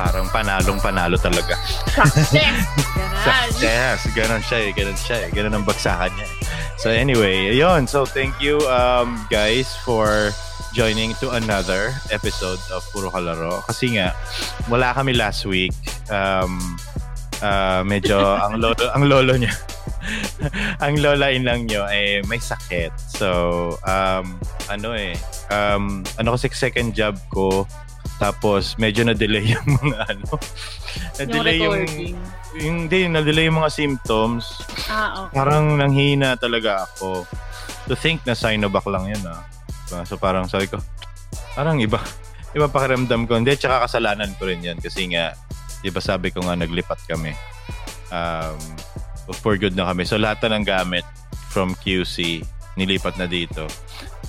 Parang panalong panalo talaga. Success! Success! Ganon siya eh. Ganon siya eh. Ganon ang bagsakan niya eh. So anyway, yun. So thank you um, guys for joining to another episode of Puro Kalaro. Kasi nga, wala kami last week. Um, uh, medyo ang lolo, ang lolo niya ang lola inang nyo ay may sakit. So, um, ano eh, um, ano kasi second job ko, tapos medyo na-delay yung mga ano, na-delay yung, recording. yung, hindi, na-delay yung mga symptoms. Ah, okay. Parang nanghina talaga ako. To think na Sinovac lang yun ah. Diba? So parang sabi ko, parang iba. Iba pakiramdam ko. Hindi, tsaka kasalanan ko rin yan. Kasi nga, di ba sabi ko nga naglipat kami. Um, for good na kami. So lahat na ng gamit from QC, nilipat na dito.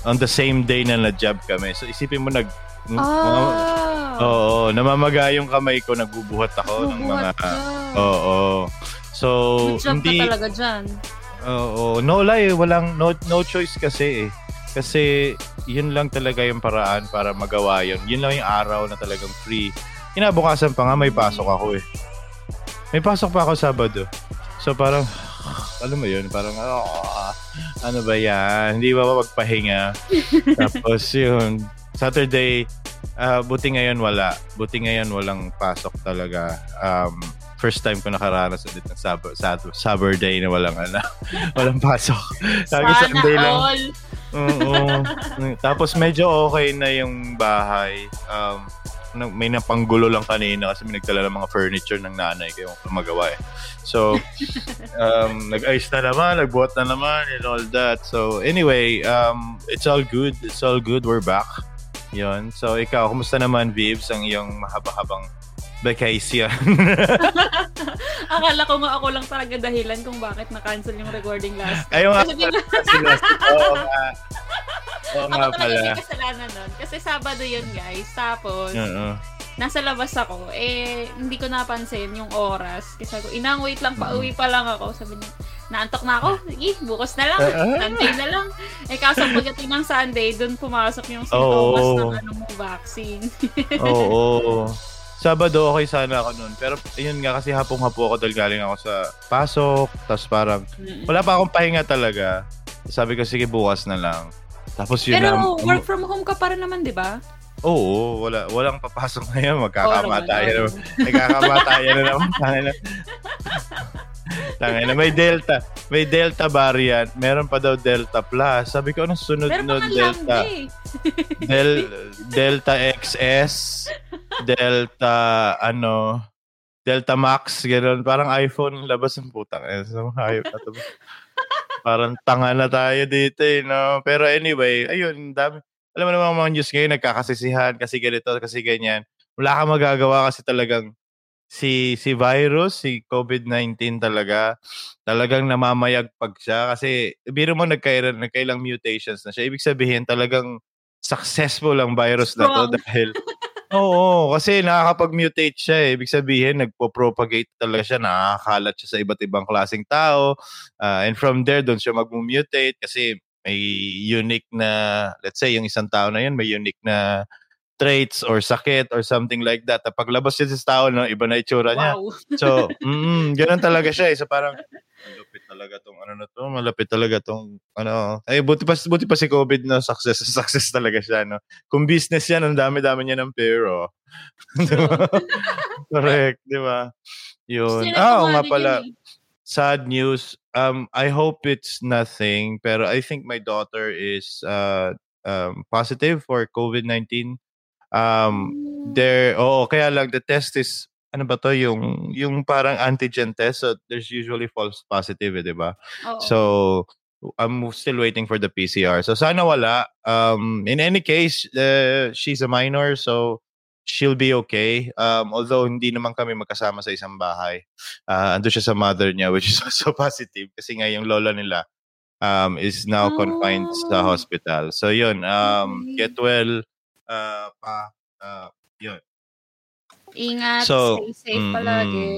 On the same day na na-job kami. So isipin mo nag... Ah! Oo, namamaga yung kamay ko, nagbubuhat ako ng mga... Bubuhat ka. Oo. So, Good job hindi... ka talaga dyan. Oo, no lie, walang no no choice kasi eh. Kasi yun lang talaga yung paraan para magawa yun. Yun lang yung araw na talagang free. Kinabukasan pa nga may pasok ako eh. May pasok pa ako Sabado. So parang alam mo yun, parang oh, ano ba yan? Hindi ba magpahinga? Tapos yun, Saturday, ah, buti ngayon wala. Buti ngayon walang pasok talaga. Um, first time ko nakaranas ulit ng Sab- Sab- Saturday na walang ano, walang pasok. Sana Sunday lang. all. Oo. Tapos medyo okay na yung bahay. Um, may napanggulo lang kanina kasi may nagdala ng mga furniture ng nanay kung magawa eh. So, um, nag-ice na naman, nagbuhat na naman and all that. So, anyway, um, it's all good. It's all good. We're back. Yon. So, ikaw, kumusta naman, Vibs, ang iyong mahaba-habang vacation? Akala ko nga ako lang talaga dahilan kung bakit na-cancel yung recording last time. Ayaw nga Kasi bigla, Oo nga. Oo nga ako talaga pala. kasalanan nun. Kasi Sabado yun, guys. Tapos, Oo. nasa labas ako. Eh, hindi ko napansin yung oras. Kasi ako, inang wait lang, pauwi pa lang ako. Sabi niya, naantok na ako. Sige, bukas na lang. Ah. Sunday na lang. Eh, kaso pagdating ng Sunday, dun pumasok yung sintomas Oo. ng ano mo, vaccine. Oo. Sabado, okay sana ako nun. Pero, ayun nga, kasi hapong-hapo ako dahil galing ako sa pasok. Tapos parang, wala pa akong pahinga talaga. Sabi ko, sige, bukas na lang. Tapos yun Pero na. work from home ka pa rin naman, di ba? Oo, wala, walang papasok ngayon. Magkakamatayan naman, na. Nagkakamatayan na naman. Tangin na. May Delta. May Delta variant. Meron pa daw Delta Plus. Sabi ko, anong sunod nun? mga Delta. eh. Del, Delta XS. Delta, ano, Delta Max, gano'n. Parang iPhone, labas ng putang. Eh, so, hayop na to. Parang tanga na tayo dito, eh, no? Pero anyway, ayun, dami. Alam mo naman mga news ngayon, nagkakasisihan kasi ganito, kasi ganyan. Wala kang magagawa kasi talagang si si virus, si COVID-19 talaga, talagang namamayagpag siya kasi biro mo nagkailan nagkailang mutations na siya. Ibig sabihin talagang successful ang virus na to Strong. dahil Oo, kasi nakakapag-mutate siya eh. Ibig sabihin, nagpo-propagate talaga siya, nakakalat siya sa iba't ibang klaseng tao. Ah, and from there, doon siya mag-mutate kasi may unique na, let's say, yung isang tao na yun, may unique na traits or sakit or something like that. At paglabas siya sa tao, no, iba na itsura niya. Wow. So, mm, ganun talaga siya eh. So parang, malapit talaga tong ano na to, malapit talaga tong ano. Ay, buti pa, buti pa si COVID na success, success talaga siya, no. Kung business yan, ang dami-dami niya ng pero. Correct, di ba? Yun. Ah, kumari nga pala. eh. Sad news. Um, I hope it's nothing, pero I think my daughter is uh, um, positive for COVID-19. Um, there, oo, kaya lang the test is, ano ba to, yung, yung parang antigen test, so there's usually false positive, eh, di ba? So, I'm still waiting for the PCR. So, sana wala. Um, in any case, uh, she's a minor, so she'll be okay. Um, although, hindi naman kami magkasama sa isang bahay. Uh, ando siya sa mother niya, which is also positive. Kasi nga, yung lola nila um, is now confined sa Oh. hospital. So, yun. Um, get well. Uh, pa, uh, yun. Ingat, So, stay safe mm, palagi.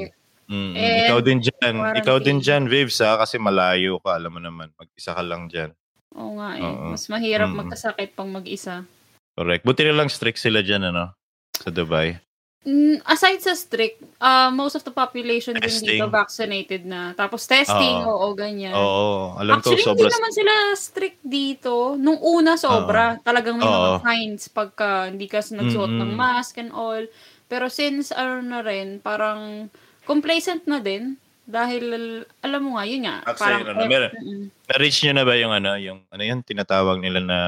Mm, And ikaw din dyan. Ikaw din dyan, Vives, ha? Kasi malayo ka. Alam mo naman. Mag-isa ka lang dyan. Oo nga eh. Oo. Mas mahirap Mm. magkasakit pang mag-isa. Correct. Buti na lang strict sila dyan, ano? Sa Dubai. Mm, aside sa strict, uh, most of the population din Testing. dito vaccinated na. Tapos testing, oo, ganyan. Oo, alam Actually, ko hindi sobra. naman sila strict dito. Nung una, sobra. Talagang may Oo. mga fines pagka hindi ka nagsuot ng Mm-mm. mask and all. Pero since, ano na rin, parang complacent na din. Dahil, alam mo nga, yun nga. Actually, parang, ano na, meron. Mm-mm. Na-reach nyo na ba yung ano, yung ano yun, tinatawag nila na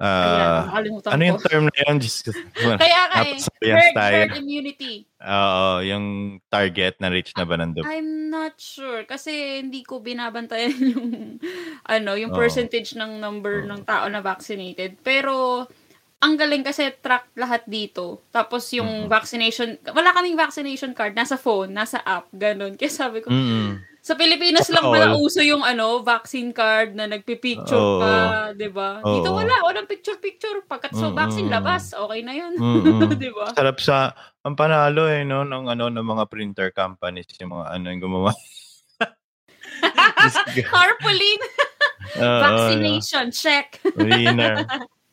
Ayan, ah ano ko. yung term na yun? Ko. Kaya ka eh, herd, tayo. herd immunity. Oo, yung target na reach na ba nandun? I'm not sure kasi hindi ko binabantayan yung ano, yung Oo. percentage ng number Oo. ng tao na vaccinated. Pero ang galing kasi track lahat dito. Tapos yung Mhm. vaccination, wala kaming vaccination card, nasa phone, nasa app, ganun. Kaya sabi ko, Mm. Sa Pilipinas lang pala uso yung ano, vaccine card na nagpipicture Oo. ka, 'di ba? Oo. Dito wala, walang picture-picture. Pagkat so Mm-mm. vaccine labas, okay na 'yun. 'Di ba? Sarap sa ang panalo eh no ng ano ng mga printer companies yung mga ano yung gumawa. Tarpaulin, Oo, vaccination, check. no. Winner.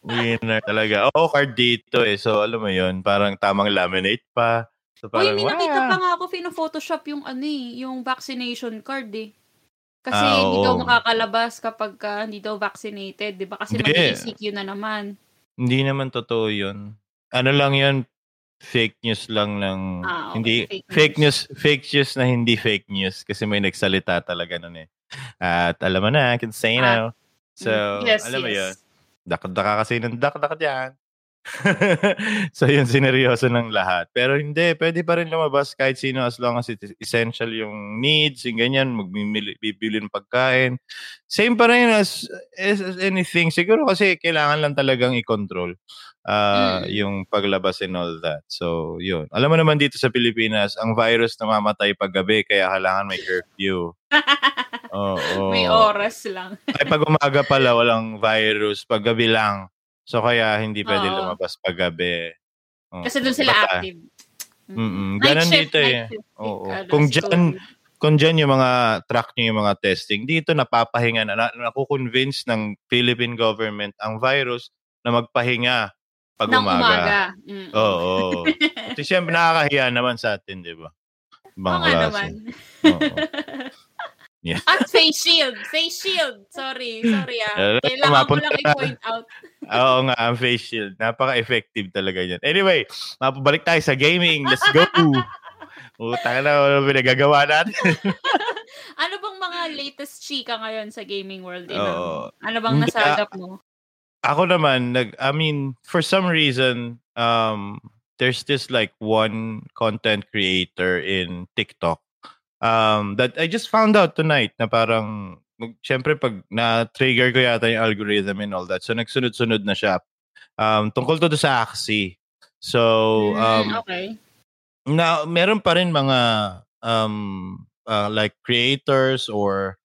Winner talaga. Oo, card dito eh. So, alam mo yun, parang tamang laminate pa. So, Uy, parang, may nakita pa nga ako, pino-photoshop yung ano eh, yung vaccination card eh. Kasi Ah, hindi daw makakalabas kapag ka hindi daw vaccinated, di ba? Kasi mag-ECQ na naman. Hindi naman totoo yun. Ano lang yun, fake news lang ng Ah, okay. hindi Fake fake, news. news. fake news na hindi fake news kasi may nagsalita talaga nun eh. At alam mo na, I can say now. So, Mm, yes, alam mo yes. yun. Dak-daka kasi ng dak-dak dyan. so yun, sineryoso ng lahat. Pero hindi, pwede pa rin lumabas kahit sino as long as it essential yung needs, yung ganyan, magbibili bibili ng pagkain. Same pa rin as, as, as anything. Siguro kasi kailangan lang talagang i-control ah, Mm. yung paglabas and all that. So, yun. Alam mo naman dito sa Pilipinas, ang virus namamatay paggabi kaya kailangan may curfew. Oo. May oras lang. Ay, pag umaga pala, walang virus. Pag gabi lang. So, kaya hindi pwede Oo. lumabas pag gabi. Oo. Kasi doon sila Basta, active. Mm-mm. Night Ganon shift, dito night eh. shift, Oo. ano, Kung si dyan-. Kung dyan yung mga track nyo yung mga testing, dito napapahinga na, na nakukonvince ng Philippine government ang virus na magpahinga pag Nang umaga. umaga. Mm. Oo. Kasi siyempre nakakahiya naman sa atin, di ba? Ibang Oo nga klase. naman. Oo. Yeah. At face shield. Face shield. Sorry. Sorry ah. Eh, Kailangan ko lang i-point out. Oo nga, ang face shield. Napaka-effective talaga yan. Anyway, mapabalik tayo sa gaming. Let's go! Utang na, ano pinagagawa natin? Ano bang mga latest chika ngayon sa gaming world? Ina? Oo. Ano bang Hindi, nasagap mo? Ako naman, nag, I mean, for some reason, um, there's this like one content creator in TikTok um, that I just found out tonight na parang, syempre pag na-trigger ko yata yung algorithm and all that, so nagsunod-sunod na siya. Um, tungkol to, to sa Axie. So, um, Mm, okay. na meron pa rin mga um uh, like creators or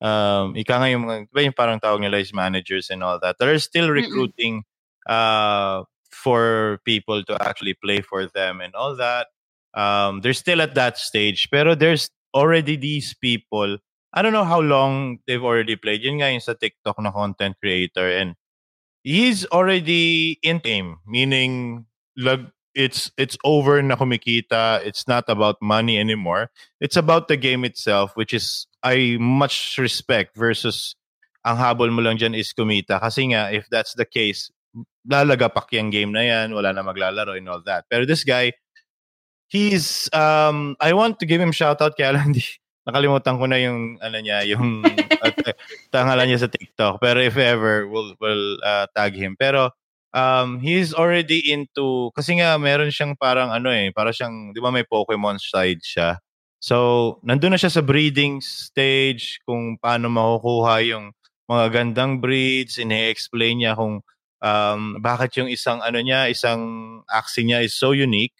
um ika nga yung mga, di ba yung parang tawag nila is managers and all that. They're still Mm-mm. recruiting uh for people to actually play for them and all that. Um they're still at that stage pero there's already these people I don't know how long they've already played. Yun nga yung sa TikTok na content creator and he's already in game meaning lag it's it's over na kumikita. It's not about money anymore. It's about the game itself, which is I much respect versus ang habol mo lang dyan is kumita. Kasi nga, if that's the case, lalagapak yung game na yan, wala na maglalaro and all that. Pero this guy, he's, um, I want to give him shoutout kaya lang di, nakalimutan ko na yung, ano niya, yung uh, tangalan niya sa TikTok. Pero if ever, we'll, we'll uh, tag him. Pero, um, he's already into, kasi nga meron siyang parang ano eh, para siyang, di ba may Pokemon side siya. So, nandun na siya sa breeding stage, kung paano makukuha yung mga gandang breeds, ini-explain niya kung um, bakit yung isang ano niya, isang axie niya is so unique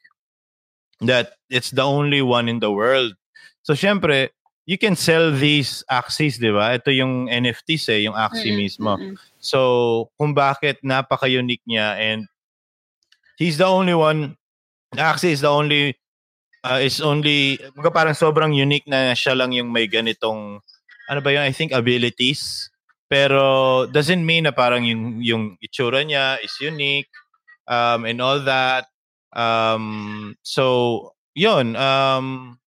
that it's the only one in the world. So, syempre, you can sell these axies, di ba? Ito yung NFTs eh, yung axie Mm-mm, mismo. mm-mm. So, kung bakit napaka-unique niya and he's the only one, actually is the only, uh, is only, mga parang sobrang unique na siya lang yung may ganitong, ano ba yun, I think abilities. Pero doesn't mean na parang yung, yung itsura niya is unique um, and all that. Um, so, yun. Um,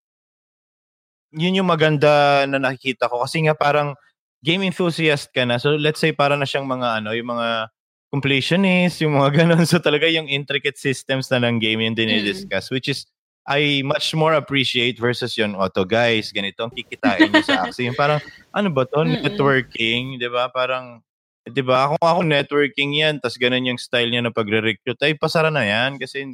yun yung maganda na nakikita ko. Kasi nga parang game enthusiast ka na. So, let's say para na siyang mga ano, yung mga completionist, yung mga ganun. So, talaga yung intricate systems na ng game yung dinidiscuss, mm. which is I much more appreciate versus yun, oh, to guys, ganito ang kikitain nyo sa Axie. Yung parang, ano ba to? Networking, di ba? Parang, di ba? Kung ako networking yan, tas ganun yung style niya na pagre-recruit, ay pasara na yan. Kasi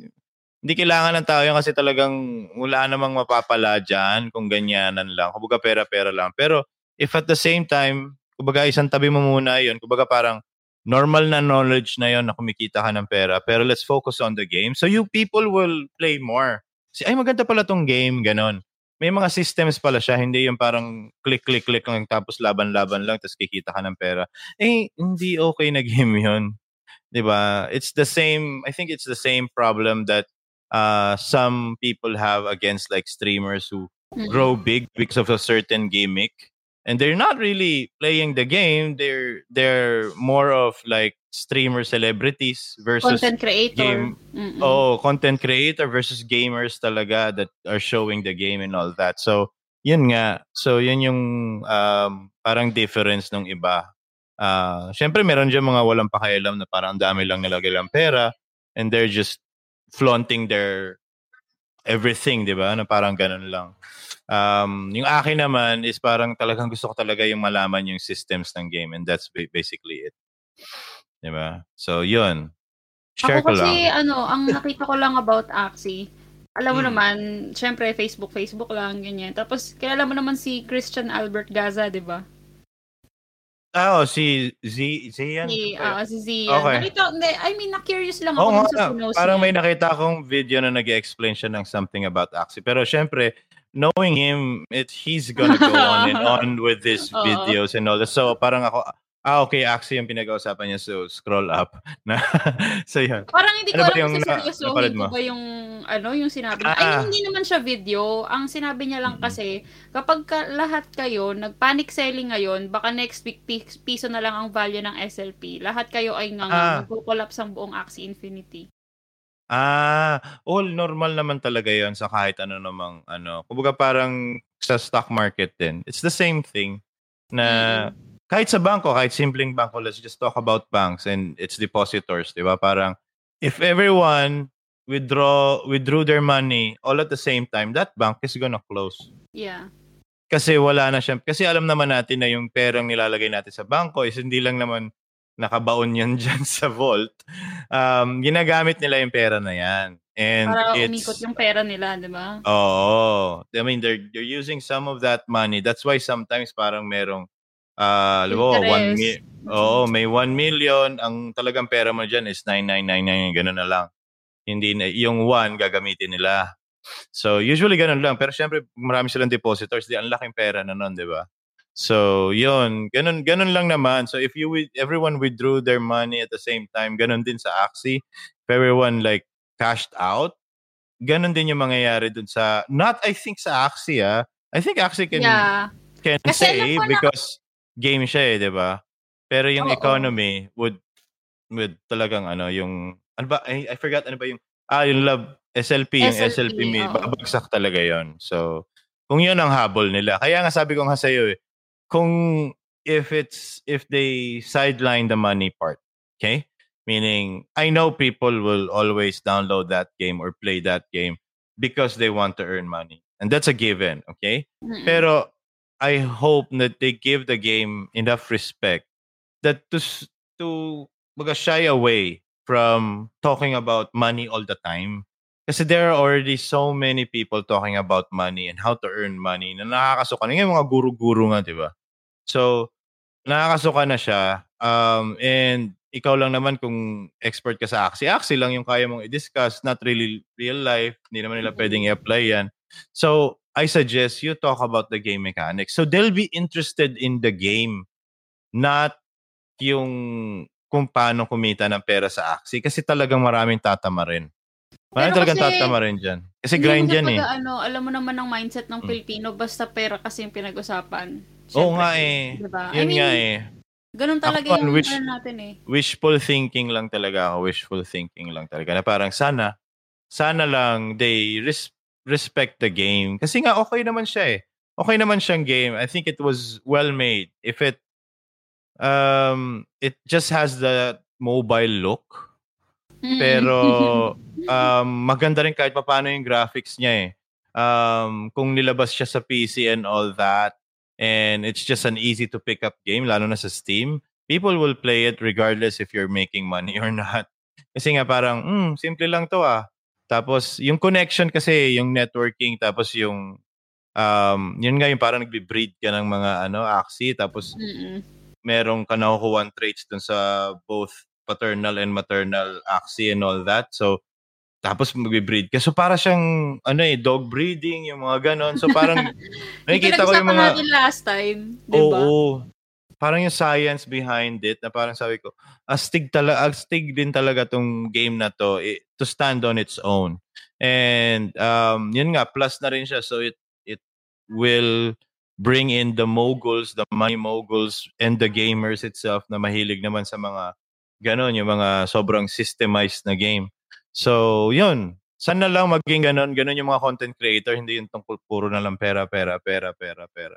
hindi kailangan ng tao yan kasi talagang wala namang mapapala dyan kung ganyanan lang. Kumbaga pera-pera lang. Pero if at the same time, kumbaga isang tabi mo muna yun, kumbaga parang normal na knowledge na yon na kumikita ka ng pera, pero let's focus on the game. So you people will play more si ay maganda pala tong game, ganon. May mga systems pala siya, hindi yung parang click, click, click lang tapos laban-laban lang tapos kikita ka ng pera. Eh, hindi okay na game yun. 'Di ba? It's the same, I think it's the same problem that uh, some people have against like streamers who mm-hmm. grow big because of a certain gimmick and they're not really playing the game. They're they're more of like streamer celebrities versus content creator. game Mm-mm. oh content creator versus gamers talaga that are showing the game and all that. So yun nga. So yun yung um, parang difference ng iba. Uh, syempre meron diyan mga walang pakialam na parang dami lang nilagay lang pera and they're just flaunting their everything, di ba? Na parang ganun lang. Um, yung akin naman is parang talagang gusto ko talaga yung malaman yung systems ng game and that's basically it. Di ba? So, yun. Share Ako ko kasi, lang. ano, ang nakita ko lang about Axie, alam mo hmm. naman, syempre, Facebook, Facebook lang, ganyan. Tapos, kilala mo naman si Christian Albert Gaza, di ba? Ah, oh, si Z, Zian? Si, uh, si Zian. Okay. Nakita, I mean, na-curious lang ako oh, sa Sunos Parang may nakita akong video na nag-explain siya ng something about Axie. Pero syempre, knowing him, it, he's gonna go on and on with his videos and all that. So parang ako, Ah, okay. Axie yung pinag-uusapan niya. So, scroll up. Na, so, yun. Parang hindi ko ano alam kung seryosohin ko ba yung, ano, yung sinabi niya. Ah. Ay, hindi naman siya video. Ang sinabi niya lang kasi, kapag ka, lahat kayo, nag-panic selling ngayon, baka next week piso na lang ang value ng SLP. Lahat kayo ay nga ah. magkukolapse ang buong Axie Infinity. Ah, all normal naman talaga 'yon sa kahit ano namang ano. Kumbaga parang sa stock market din. It's the same thing na mm kahit sa bangko, kahit simpleng bangko, let's just talk about banks and its depositors, di ba? Parang, if everyone withdraw withdrew their money all at the same time, that bank is gonna close. Yeah. Kasi wala na siya. Kasi alam naman natin na yung perang nilalagay natin sa bangko is hindi lang naman nakabaon yan dyan sa vault. Um, ginagamit nila yung pera na yan. And Para umikot yung pera nila, di ba? Oo. I mean, they're, they're using some of that money. That's why sometimes parang merong uh, mo, 1 mi- Oo, may 1 million, ang talagang pera mo diyan is 9999 ganun na lang. Hindi na yung 1 gagamitin nila. So, usually ganun lang. Pero syempre, marami silang depositors, di ang laking pera na nun, di ba? So, yun. Ganun, ganun lang naman. So, if you everyone withdrew their money at the same time, ganun din sa Axie. If everyone like cashed out, ganun din yung mangyayari dun sa, not I think sa Axie, ah. I think Axie can, yeah. can Kasi say because game siya eh, 'di ba? Pero yung Oo. economy would would talagang ano, yung ano ba I, I forgot ano ba yung ah yung love SLP, yung SLP, may babagsak talaga 'yon. So, kung 'yun ang habol nila. Kaya nga sabi ko nga sa iyo eh, kung if it's if they sideline the money part, okay? Meaning, I know people will always download that game or play that game because they want to earn money. And that's a given, okay? Mm-mm. Pero I hope that they give the game enough respect that to to baga shy away from talking about money all the time. Kasi there are already so many people talking about money and how to earn money na nakakasuka na. Yung mga guru-guru nga, di ba? So, nakakasuka na siya. Um, and ikaw lang naman kung expert ka sa Axie. Axie lang yung kaya mong i-discuss, not really real life. Hindi naman nila pwedeng i-apply yan. So, I suggest you talk about the game mechanics. So they'll be interested in the game, not yung kung paano kumita ng pera sa Axie. Kasi talagang maraming tatama rin. Maraming talagang tatama rin dyan. Kasi grind yan eh. Ano, alam mo naman ang mindset ng mm. Pilipino, basta pera kasi yung pinag-usapan. Oo nga eh. Diba? Yun I mean, nga eh. Ganun talaga Ako, yung wish, ano natin eh. Wishful thinking lang talaga ako. Wishful thinking lang talaga. Na parang sana, sana lang they res- respect the game. Kasi nga okay naman siya eh. Okay naman siyang game. I think it was well made. If it um it just has the mobile look. Pero um maganda rin kahit paano yung graphics niya eh. Um kung nilabas siya sa PC and all that, and it's just an easy to pick up game lalo na sa Steam people will play it regardless if you're making money or not kasi nga parang hmm simple lang to ah tapos yung connection kasi yung networking tapos yung um yun nga yung parang nagbe-breed ka ng mga ano axi tapos Mm-mm. merong ka nakukuha traits dun sa both paternal and maternal axi and all that so tapos magbe-breed ka. So para siyang ano eh dog breeding yung mga ganon. So parang nakikita ko yung mga natin last time, 'di ba? Oo. Parang yung science behind it na parang sabi ko, astig talaga, astig din talaga tong game na to eh, to stand on its own. And um yun nga plus na rin siya so it it will bring in the moguls, the money moguls and the gamers itself na mahilig naman sa mga ganon, yung mga sobrang systemized na game. So, yun. Sana lang maging ganun, ganun yung mga content creator, hindi yung tungkol puro na lang pera, pera, pera, pera, pera.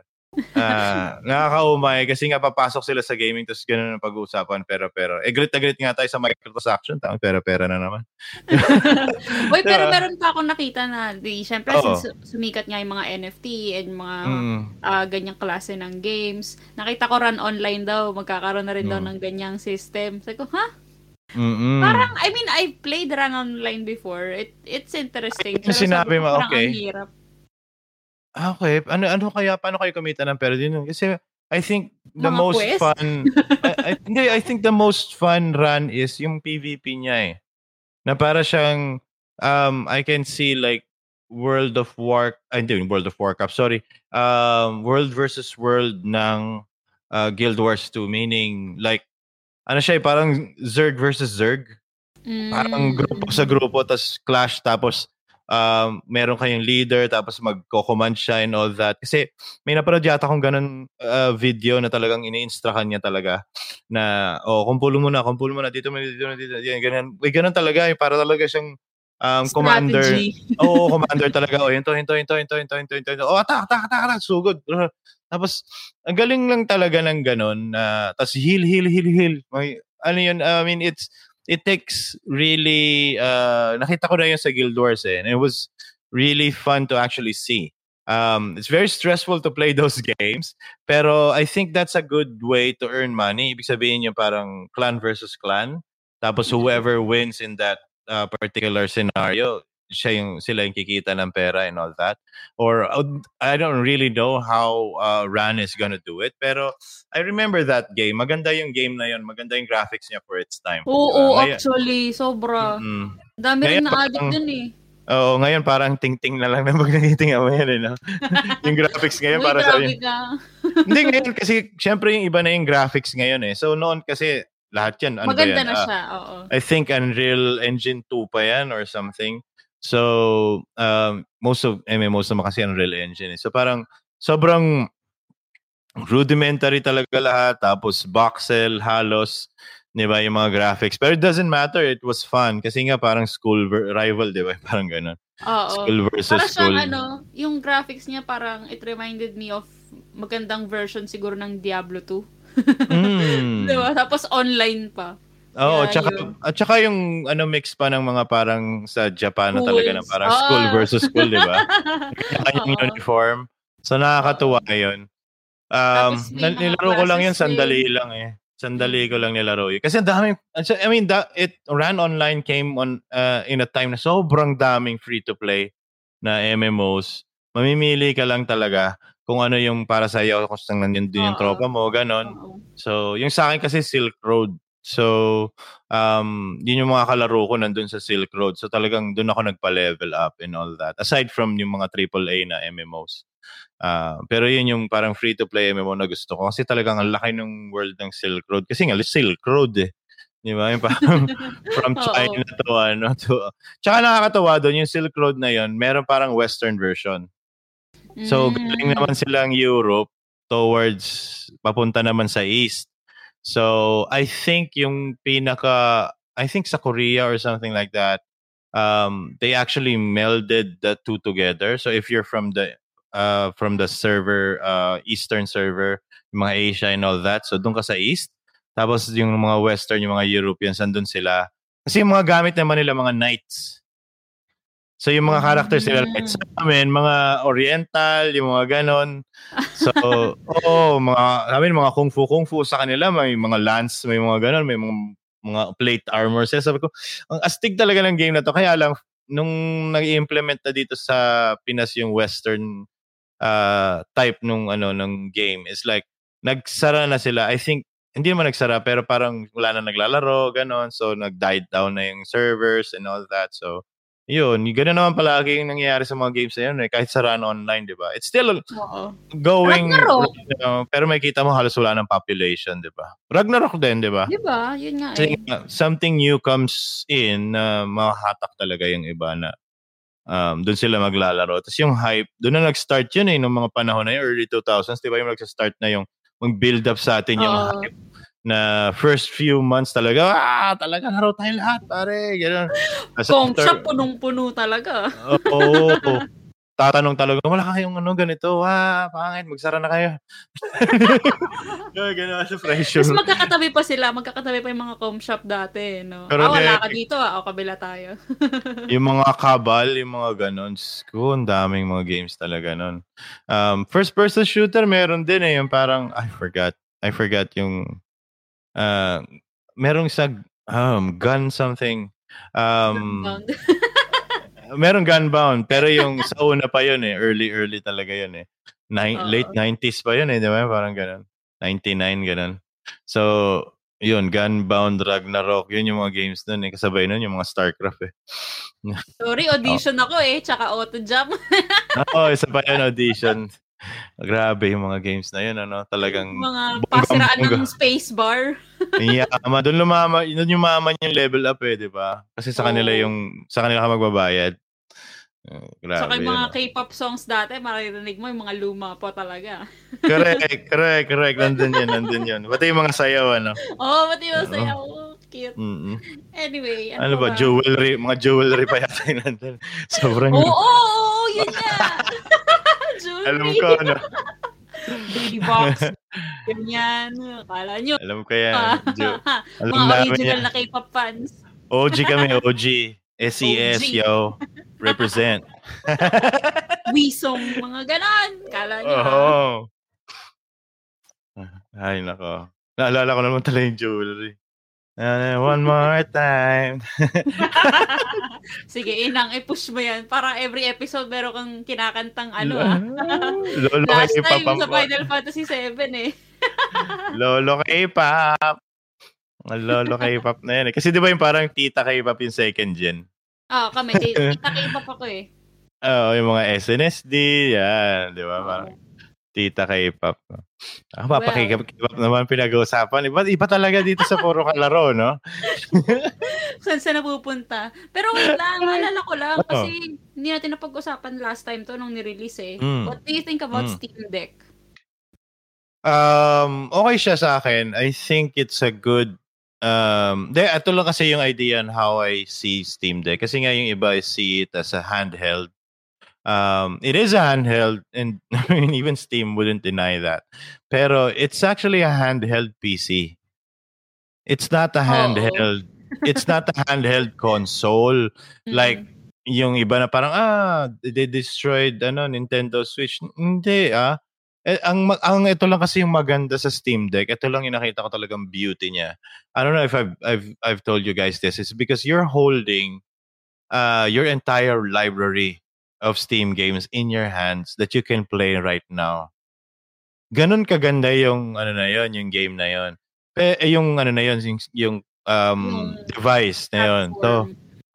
Ah, nakakaumay kasi nga papasok sila sa gaming tapos ganun ang pag-uusapan pera. Eh great na great nga tayo sa microtransaction, tama pera na naman. Uy, pero meron pa akong nakita na di syempre oh. since sumikat nga yung mga NFT and mga mm. uh, ganyang klase ng games. Nakita ko run online daw, magkakaroon na rin mm. daw ng ganyang system. Sabi ko, ha? Mm-mm. Parang, I mean, I played Run Online before. It It's interesting. Ay, sinabi mo, okay. Ang hirap. Ah, okay. Ano, ano kaya, paano kayo kumita ng pera din? Kasi, I think the Mga most quest? fun, I, I, I think the most fun run is yung PvP niya eh. Na para siyang, um, I can see like, World of War, ay, hindi, World of Warcraft, sorry. Um, World versus World ng uh, Guild Wars 2, meaning like ano siya, eh, parang Zerg versus Zerg. Mm. Parang grupo sa grupo, tapos clash, tapos um, meron kayong leader, tapos magko-command siya and all that. Kasi may napanood yata akong ganun uh, video na talagang ini-instruct niya talaga na, oh, kumpulo mo na, kumpulo mo na, dito dito dito, yan, ganun. May ganun talaga, eh, para talaga siyang um, commander. Oo, oh, commander talaga. Oh, hinto, hinto, hinto, hinto, hinto, hinto, hinto. Oh, attack, attack, attack, attack, sugod. Tapos, ang galing lang talaga ng ganun. Uh, tapos, heal, heal, heal, heal. May, ano yun, I mean, it's, it takes really, uh, nakita ko na yun sa Guild Wars eh. And it was really fun to actually see. Um, it's very stressful to play those games, pero I think that's a good way to earn money. Ibig sabihin yung parang clan versus clan. Tapos whoever wins in that uh, particular scenario, siya yung sila yung kikita ng pera and all that or uh, I don't really know how uh, Ran is gonna do it pero I remember that game maganda yung game na yun maganda yung graphics niya for its time oo diba? actually sobra mm-hmm. dami rin na addict dun eh Oo, ngayon parang ting-ting na lang na pag nanitinga mo yan, eh, no? yung graphics ngayon Uy, para sa yun. Hindi, ngayon kasi, syempre yung iba na yung graphics ngayon eh. So, noon kasi, lahat yan, ano Maganda yan? na uh, siya, oo. I think Unreal Engine 2 pa yan or something. So, um, most of MMOs naman kasi Unreal Engine. Eh. So, parang sobrang rudimentary talaga lahat. Tapos, voxel, halos, di ba, yung mga graphics. Pero it doesn't matter. It was fun. Kasi nga parang school ver- rival, di ba? Parang ganun. Oo. School versus Para school. Siyang, ano, yung graphics niya parang it reminded me of magandang version siguro ng Diablo 2. mm. diba? Tapos online pa. Oo, yeah, tsaka, at saka yung ano mix pa ng mga parang sa Japan na talaga na parang oh. school versus school, di ba? Kanya-kanyang uniform. So nakakatuwa yun. Um, nilaro ko lang yun, sandali lang eh. Sandali ko lang nilaro yun. Kasi ang daming, I mean, that, it ran online came on uh, in a time na sobrang daming free-to-play na MMOs. Mamimili ka lang talaga kung ano yung para sa iyo, kung saan nandun din yung tropa mo, ganon. So, yung sa akin kasi Silk Road. So, um, yun yung mga kalaro ko nandun sa Silk Road. So talagang doon ako nagpa-level up and all that. Aside from yung mga AAA na MMOs. Uh, pero yun yung parang free-to-play MMO na gusto ko. Kasi talagang ang laki ng world ng Silk Road. Kasi nga, Silk Road eh. Di ba? Yung parang from China to ano to... Tsaka nakakatawa doon, yung Silk Road na yun, meron parang western version. So, mm. galing naman silang Europe towards papunta naman sa east. So, I think yung pinaka, I think sa Korea or something like that, um, they actually melded the two together. So if you're from the uh, from the server, uh, Eastern server, mga Asia and all that, so doon ka sa East. Tapos yung mga Western, yung mga Europeans, andun sila. Kasi yung mga gamit naman nila, mga knights. So yung mga characters nila, like sa amin, mga oriental, yung mga ganon. So, oh, mga, amin, mga kung fu, kung fu sa kanila, may mga lance, may mga ganon, may mga, mga plate armor. Kaya sabi ko, ang astig talaga ng game na to. Kaya lang, nung nag-implement na dito sa Pinas yung western uh, type nung ano ng game is like nagsara na sila. I think hindi naman nagsara pero parang wala na naglalaro ganon so nag-died down na yung servers and all that. So yun, gano'n naman palagi yung nangyayari sa mga games na yun eh. Kahit saraan online, di ba? It's still Oo. going, you know, pero may kita mo halos wala ng population, di ba? Ragnarok din, di ba? Di ba? Yun nga eh. Something new comes in na uh, mahatak talaga yung iba na um, doon sila maglalaro. Tapos yung hype, doon na nag-start yun eh, nung mga panahon na yun, early 2000s, di ba? Yung nag-start na yung mag-build up sa atin yung uh, hype na first few months talaga, ah, talaga laro tayo lahat, pare. Ganun. Kung siya punong-puno talaga. Oo. Oh, tatanong talaga, wala kayong ano ganito, ah, pangit, magsara na kayo. Ganun sa pressure. Tapos magkakatabi pa sila, magkakatabi pa yung mga com shop dati, no? Pero ah, wala ka dito, ah, o kabila tayo. yung mga kabal, yung mga ganun, ko, ang daming mga games talaga nun. Um, first person shooter, meron din eh, yung parang, I forgot, I forgot yung uh, merong sa um, gun something. Um, merong gunbound. Pero yung sa una pa yun eh. Early, early talaga yun eh. Nine, uh, late 90s pa yun eh. Di ba? Parang ganun. 99, ganun. So, yun, Gunbound, Ragnarok, yun yung mga games nun eh. Kasabay nun yung mga StarCraft eh. Sorry, audition oh. ako eh. Tsaka auto jump. Oo, oh, isa pa yun audition. Grabe yung mga games na yun, ano? Talagang... Mga pasiraan ng space bar. yeah, doon lumama, doon yung mama yung level up eh, di ba? Kasi sa kanila yung, sa kanila ka magbabayad. Uh, grabe. Saka yung mga K-pop songs dati, maririnig mo yung mga luma po talaga. correct, correct, correct. Nandun yun, nandun yun. Pati yung mga sayaw, ano? Oo, oh, pati yung mga sayaw. Cute. Mm-hmm. Anyway, ano, ano ba? ba? Jewelry, mga jewelry pa yata yung nandun. Sobrang... Oo, yun nga. jewelry. Alam ko, ano? Baby box. Ganyan. Akala nyo. Alam ko yan. Jo- Alam mga original yan. na K-pop fans. OG kami, OG. SES, OG. yo. Represent. Wisong, mga ganon. Kala nyo. Oh. Ay, nako. Naalala ko naman talaga yung jewelry. Uh, one more time. Sige, inang, i-push mo yan. Para every episode meron kang kinakantang ano ah. Lolo Last time sa Final Fantasy 7 eh. Lolo K-pop. Lolo K-pop na yan eh. Kasi di ba yung parang tita K-pop yung second gen? Oo, oh, kami. Tita K-pop ako eh. Oo, oh, yung mga SNSD, yan. Di ba? Parang, Tita K-pop. Ako, well, papakikip-kip naman pinag-uusapan. Iba, iba talaga dito sa puro kalaro, no? Saan sa napupunta? Pero wait lang, naalala ko lang oh. kasi hindi natin napag-usapan last time to nung ni-release eh. Mm. What do you think about mm. Steam Deck? Um, okay siya sa akin. I think it's a good um, de, ito lang kasi yung idea on how I see Steam Deck. Kasi nga yung iba I see it as a handheld um, it is a handheld, and I mean, even Steam wouldn't deny that. Pero it's actually a handheld PC. It's not a handheld. it's not a handheld console mm-hmm. like yung iba na parang ah they destroyed ano Nintendo Switch. Hindi ah. Eh, ang ang ito lang kasi yung maganda sa Steam Deck. Ito lang yung nakita ko talagang beauty niya. I don't know if I've I've I've told you guys this. It's because you're holding uh your entire library of Steam games in your hands that you can play right now. Ganun kaganda yung ano na yon, yung game na yon. Eh, yung ano na yon, yung, yung um device na yon. So,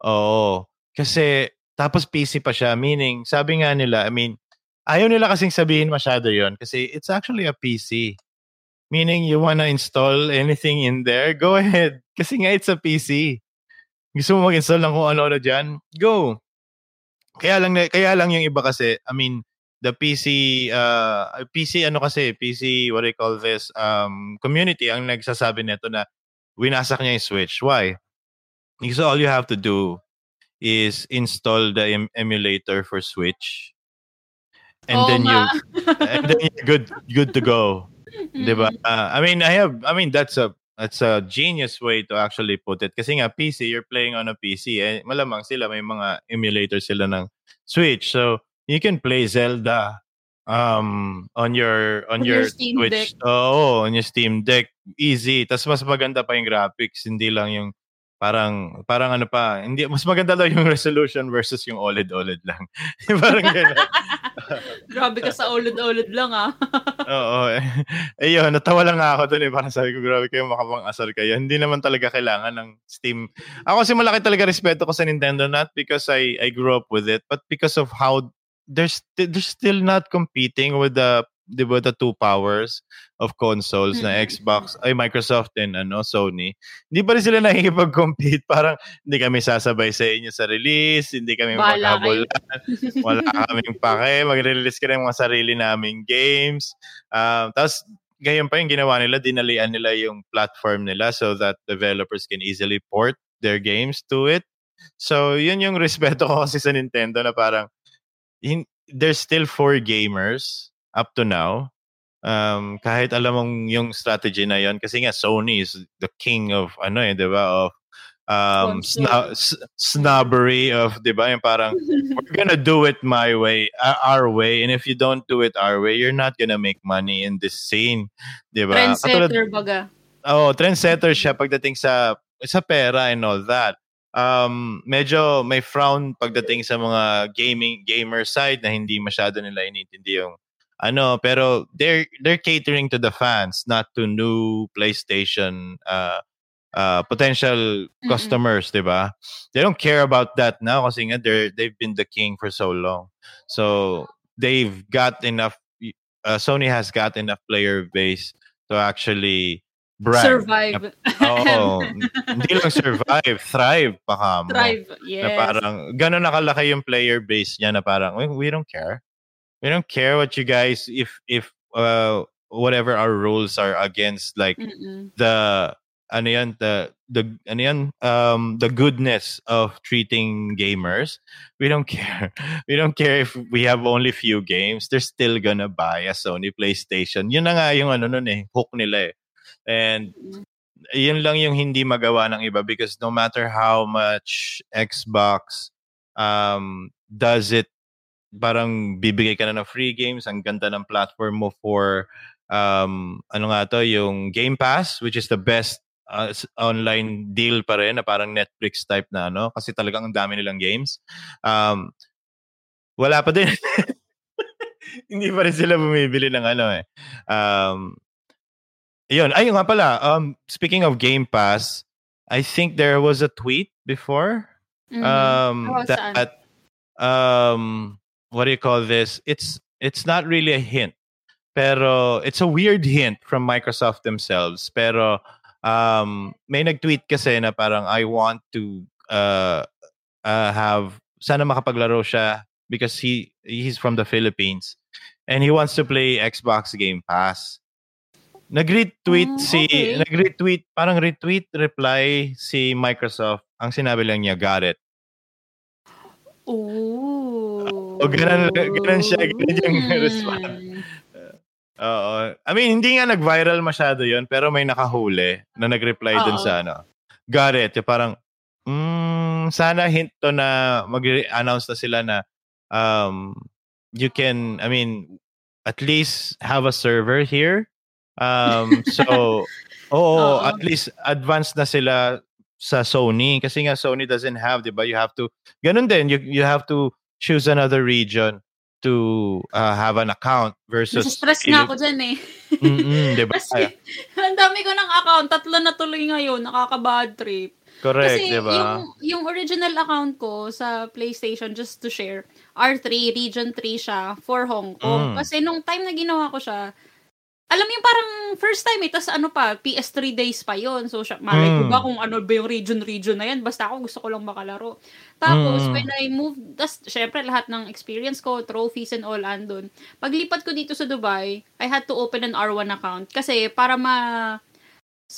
oo. Kasi tapos PC pa siya, meaning sabi nga nila, I mean, ayaw nila kasing sabihin masyado yon kasi it's actually a PC. Meaning you wanna install anything in there, go ahead. Kasi nga it's a PC. Gusto mo mag-install ng kung ano-ano dyan? Go. Kaya lang kaya lang yung iba kasi, I mean, the PC uh PC ano kasi PC what do you call this um community ang nagsasabi nito na winasak niya yung Switch. Why? Because all you have to do is install the em- emulator for Switch. And oh, then ma. you and then you're good good to go. Mm-hmm. 'Di ba? Uh, I mean, I have I mean that's a that's a genius way to actually put it. Kasi nga PC, you're playing on a PC eh malamang sila may mga emulator sila ng Switch. So you can play Zelda um on your on, on your, your Steam Switch. Deck. Oh, on your Steam Deck. Easy. Tapos mas maganda pa yung graphics, hindi lang yung parang parang ano pa, hindi mas maganda daw yung resolution versus yung OLED OLED lang. parang gano'n. grabe ka sa OLED lang ah. Oo. Eh, ayun, natawa lang ako doon eh. Parang sabi ko, grabe kayo makapang-asar kayo. Hindi naman talaga kailangan ng Steam. Ako kasi malaki talaga respeto ko sa Nintendo not because I I grew up with it, but because of how there's they're still not competing with the di ba the two powers of consoles mm-hmm. na Xbox ay Microsoft and ano Sony hindi pa rin sila nakikipag-compete. Parang hindi kami sasabay sa inyo sa release hindi kami maghabulan wala kaming pake magre-release ka ng mga sarili naming games. Um, tapos gayon pa yung ginawa nila dinalian nila yung platform nila so that developers can easily port their games to it. So yun yung respeto ko kasi sa Nintendo na parang in, there's still four gamers up to now. Um, kahit alam mong yung strategy na yon kasi nga Sony is the king of ano eh, 'di ba? Of um snob, snobbery of 'di ba? Yung parang we're gonna do it my way, our way and if you don't do it our way, you're not gonna make money in this scene, 'di ba? Trendsetter baga. Oh, trendsetter siya pagdating sa sa pera and all that um, medyo may frown pagdating sa mga gaming gamer side na hindi masyado nila inintindi yung ano pero they're they're catering to the fans not to new PlayStation uh, uh, potential Mm-mm. customers, 'di ba? They don't care about that now kasi nga they're they've been the king for so long. So they've got enough uh, Sony has got enough player base to actually brag. Survive. Oo. hindi lang survive, thrive pa ka mo. Thrive, yes. Na parang, gano'n nakalaki yung player base niya na parang, we, we don't care. We don't care what you guys, if, if, uh, whatever our rules are against, like, Mm-mm. the, ano yan, the, the, ano yan, um, the goodness of treating gamers. We don't care. We don't care if we have only few games. They're still gonna buy a Sony PlayStation. Yun na nga yung ano nun eh, hook nila eh And yun lang yung hindi magawa ng iba because no matter how much Xbox um, does it, parang bibigay ka na ng free games, ang ganda ng platform mo for um, ano nga to, yung Game Pass, which is the best uh, online deal pa rin na parang Netflix type na ano kasi talagang ang dami nilang games. Um, wala pa din. hindi pa rin sila bumibili ng ano eh. Um, Yun. Ayun nga pala. Um, speaking of Game Pass, I think there was a tweet before mm-hmm. um, oh, that um, what do you call this? It's it's not really a hint, pero it's a weird hint from Microsoft themselves. Pero um, may nag-tweet kasi na parang I want to uh, uh, have sana makapaglaro siya because he he's from the Philippines and he wants to play Xbox Game Pass. Nag-retweet oh, si okay. nag-retweet, parang retweet reply si Microsoft. Ang sinabi lang niya, got it. Oh. O ganun, ganun siya, ganun yung hmm. response. Oo. I mean, hindi nga nag-viral masyado yon pero may nakahuli na nag-reply Uh-oh. dun sa ano. Got it. Yung parang, mm, sana hint to na mag-announce na sila na um, you can, I mean, at least have a server here Um, so, oo, at least advanced na sila sa Sony. Kasi nga Sony doesn't have, di ba? You have to, ganun din, you, you have to choose another region to uh, have an account versus... Nasa-stress nga ako dyan eh. mm di ba? Kasi, ang dami ko ng account. Tatlo na tuloy ngayon. Nakaka-bad trip. Correct, Kasi di ba? Yung, yung original account ko sa PlayStation, just to share, R3, Region 3 siya for Hong Kong. Mm. Kasi nung time na ginawa ko siya, alam mo yung parang first time eh, tas ano pa, PS3 days pa yon So, siya, malay ko ba kung ano ba yung region-region na yan, basta ako gusto ko lang makalaro. Tapos, mm. when I moved, tas syempre lahat ng experience ko, trophies and all andun. Paglipat ko dito sa Dubai, I had to open an R1 account kasi para ma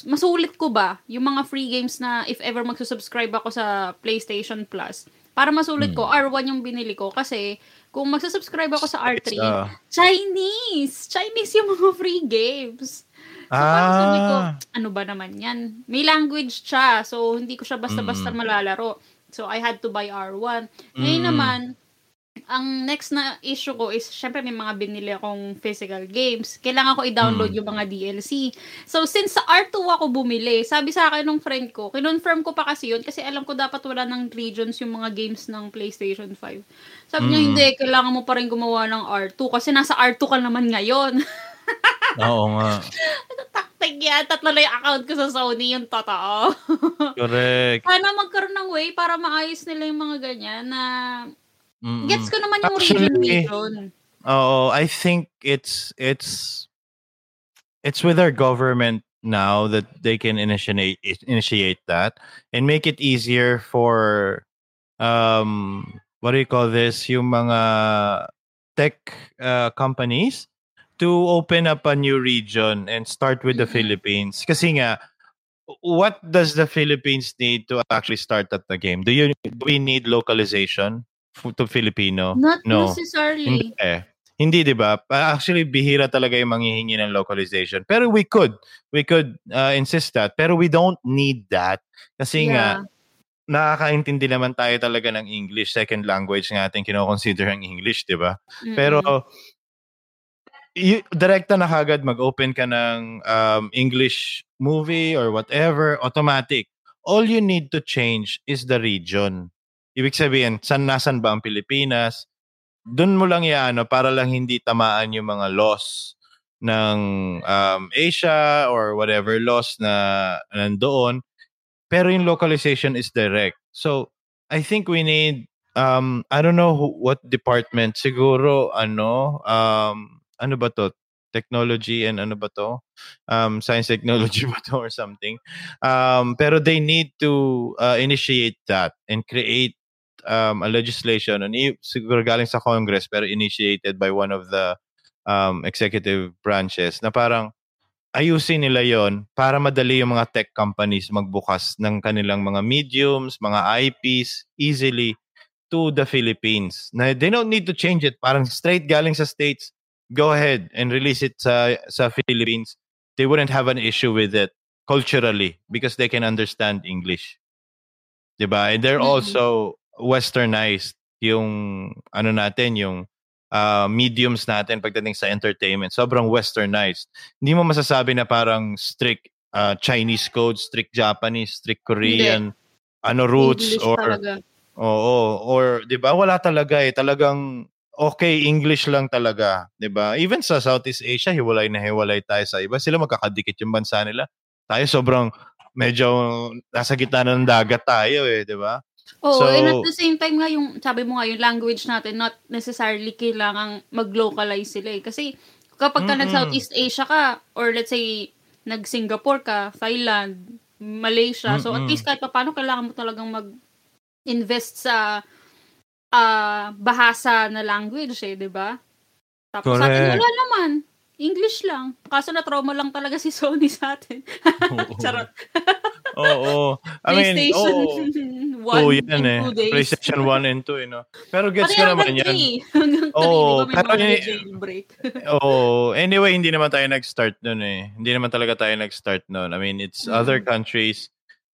masulit ko ba yung mga free games na if ever magsusubscribe ako sa PlayStation Plus, para masulit ko, hmm. R1 yung binili ko kasi kung magsusubscribe ako sa R3, uh, Chinese! Chinese yung mga free games. So, ah. sabi ko, ano ba naman yan? May language siya, so hindi ko siya basta-basta mm. malalaro. So, I had to buy R1. Ngayon mm. naman, ang next na issue ko is, syempre may mga binili akong physical games. Kailangan ko i-download mm. yung mga DLC. So, since sa R2 ako bumili, sabi sa akin ng friend ko, kinonfirm ko pa kasi yun, kasi alam ko dapat wala ng regions yung mga games ng PlayStation 5. Sabi mm. niya, hindi, kailangan mo pa rin gumawa ng R2 kasi nasa R2 ka naman ngayon. Oo nga. Taktik yan. Tatlo na yung account ko sa Sony, yung totoo. Correct. Sana magkaroon ng way para maayos nila yung mga ganyan na Mm-mm. Gets ko naman yung Actually, region Oh, I think it's it's it's with our government now that they can initiate initiate that and make it easier for um what do you call this yung mga tech uh, companies to open up a new region and start with the. Philippines kasi nga what does the Philippines need to actually start at the game do you do we need localization to Filipino? Not no. necessarily. Hindi eh. Hindi, di ba? Actually, bihira talaga yung manghihingi ng localization. Pero we could. We could uh, insist that. Pero we don't need that. Kasi yeah. nga, nakakaintindi naman tayo talaga ng English. Second language nga ating kinoconsider ang English, di ba? Mm-hmm. Pero, y- direkta na kagad mag-open ka ng um, English movie or whatever, automatic. All you need to change is the region. Ibig sabihin, san nasan ba ang Pilipinas? Doon mo lang iano para lang hindi tamaan yung mga laws ng um, Asia or whatever laws na nandoon. Pero yung localization is direct. So, I think we need um I don't know who, what department siguro ano um ano ba to technology and ano ba to um science technology ba to or something um pero they need to uh, initiate that and create um, a legislation and siguro galing sa Congress pero initiated by one of the um, executive branches na parang ayusin nila yon para madali yung mga tech companies magbukas ng kanilang mga mediums, mga IPs easily to the Philippines. Na they don't need to change it. Parang straight galing sa states, go ahead and release it sa sa Philippines. They wouldn't have an issue with it culturally because they can understand English. Diba? And they're mm-hmm. also westernized yung ano natin, yung uh, mediums natin pagdating sa entertainment. Sobrang westernized. Hindi mo masasabi na parang strict uh, Chinese code, strict Japanese, strict Korean, Hindi. ano roots English or talaga. Oo, or 'di ba? Wala talaga eh. Talagang okay, English lang talaga, 'di ba? Even sa Southeast Asia, hiwalay na hiwalay tayo sa iba. Sila magkakadikit yung bansa nila. Tayo sobrang medyo nasa gitna ng dagat tayo eh, 'di ba? Oo, so, and at the same time nga, yung, sabi mo nga, yung language natin, not necessarily kailangang mag-localize sila eh. Kasi, kapag ka mm-hmm. nag-Southeast Asia ka, or let's say, nag-Singapore ka, Thailand, Malaysia, mm-hmm. so at least kahit pa paano, kailangan mo talagang mag-invest sa uh, bahasa na language eh, di ba? Tapos Correct. sa atin, wala naman. English lang. Kaso na trauma lang talaga si Sony sa atin. Charot. Oo. I mean, oh, 1 oh, yan eh. PlayStation 1 and 2, eh, no? Pero gets ko naman yan. Oo. Oh, pero oh, anyway, hindi naman tayo nag-start nun eh. Hindi naman talaga tayo nag-start nun. I mean, it's mm. other countries.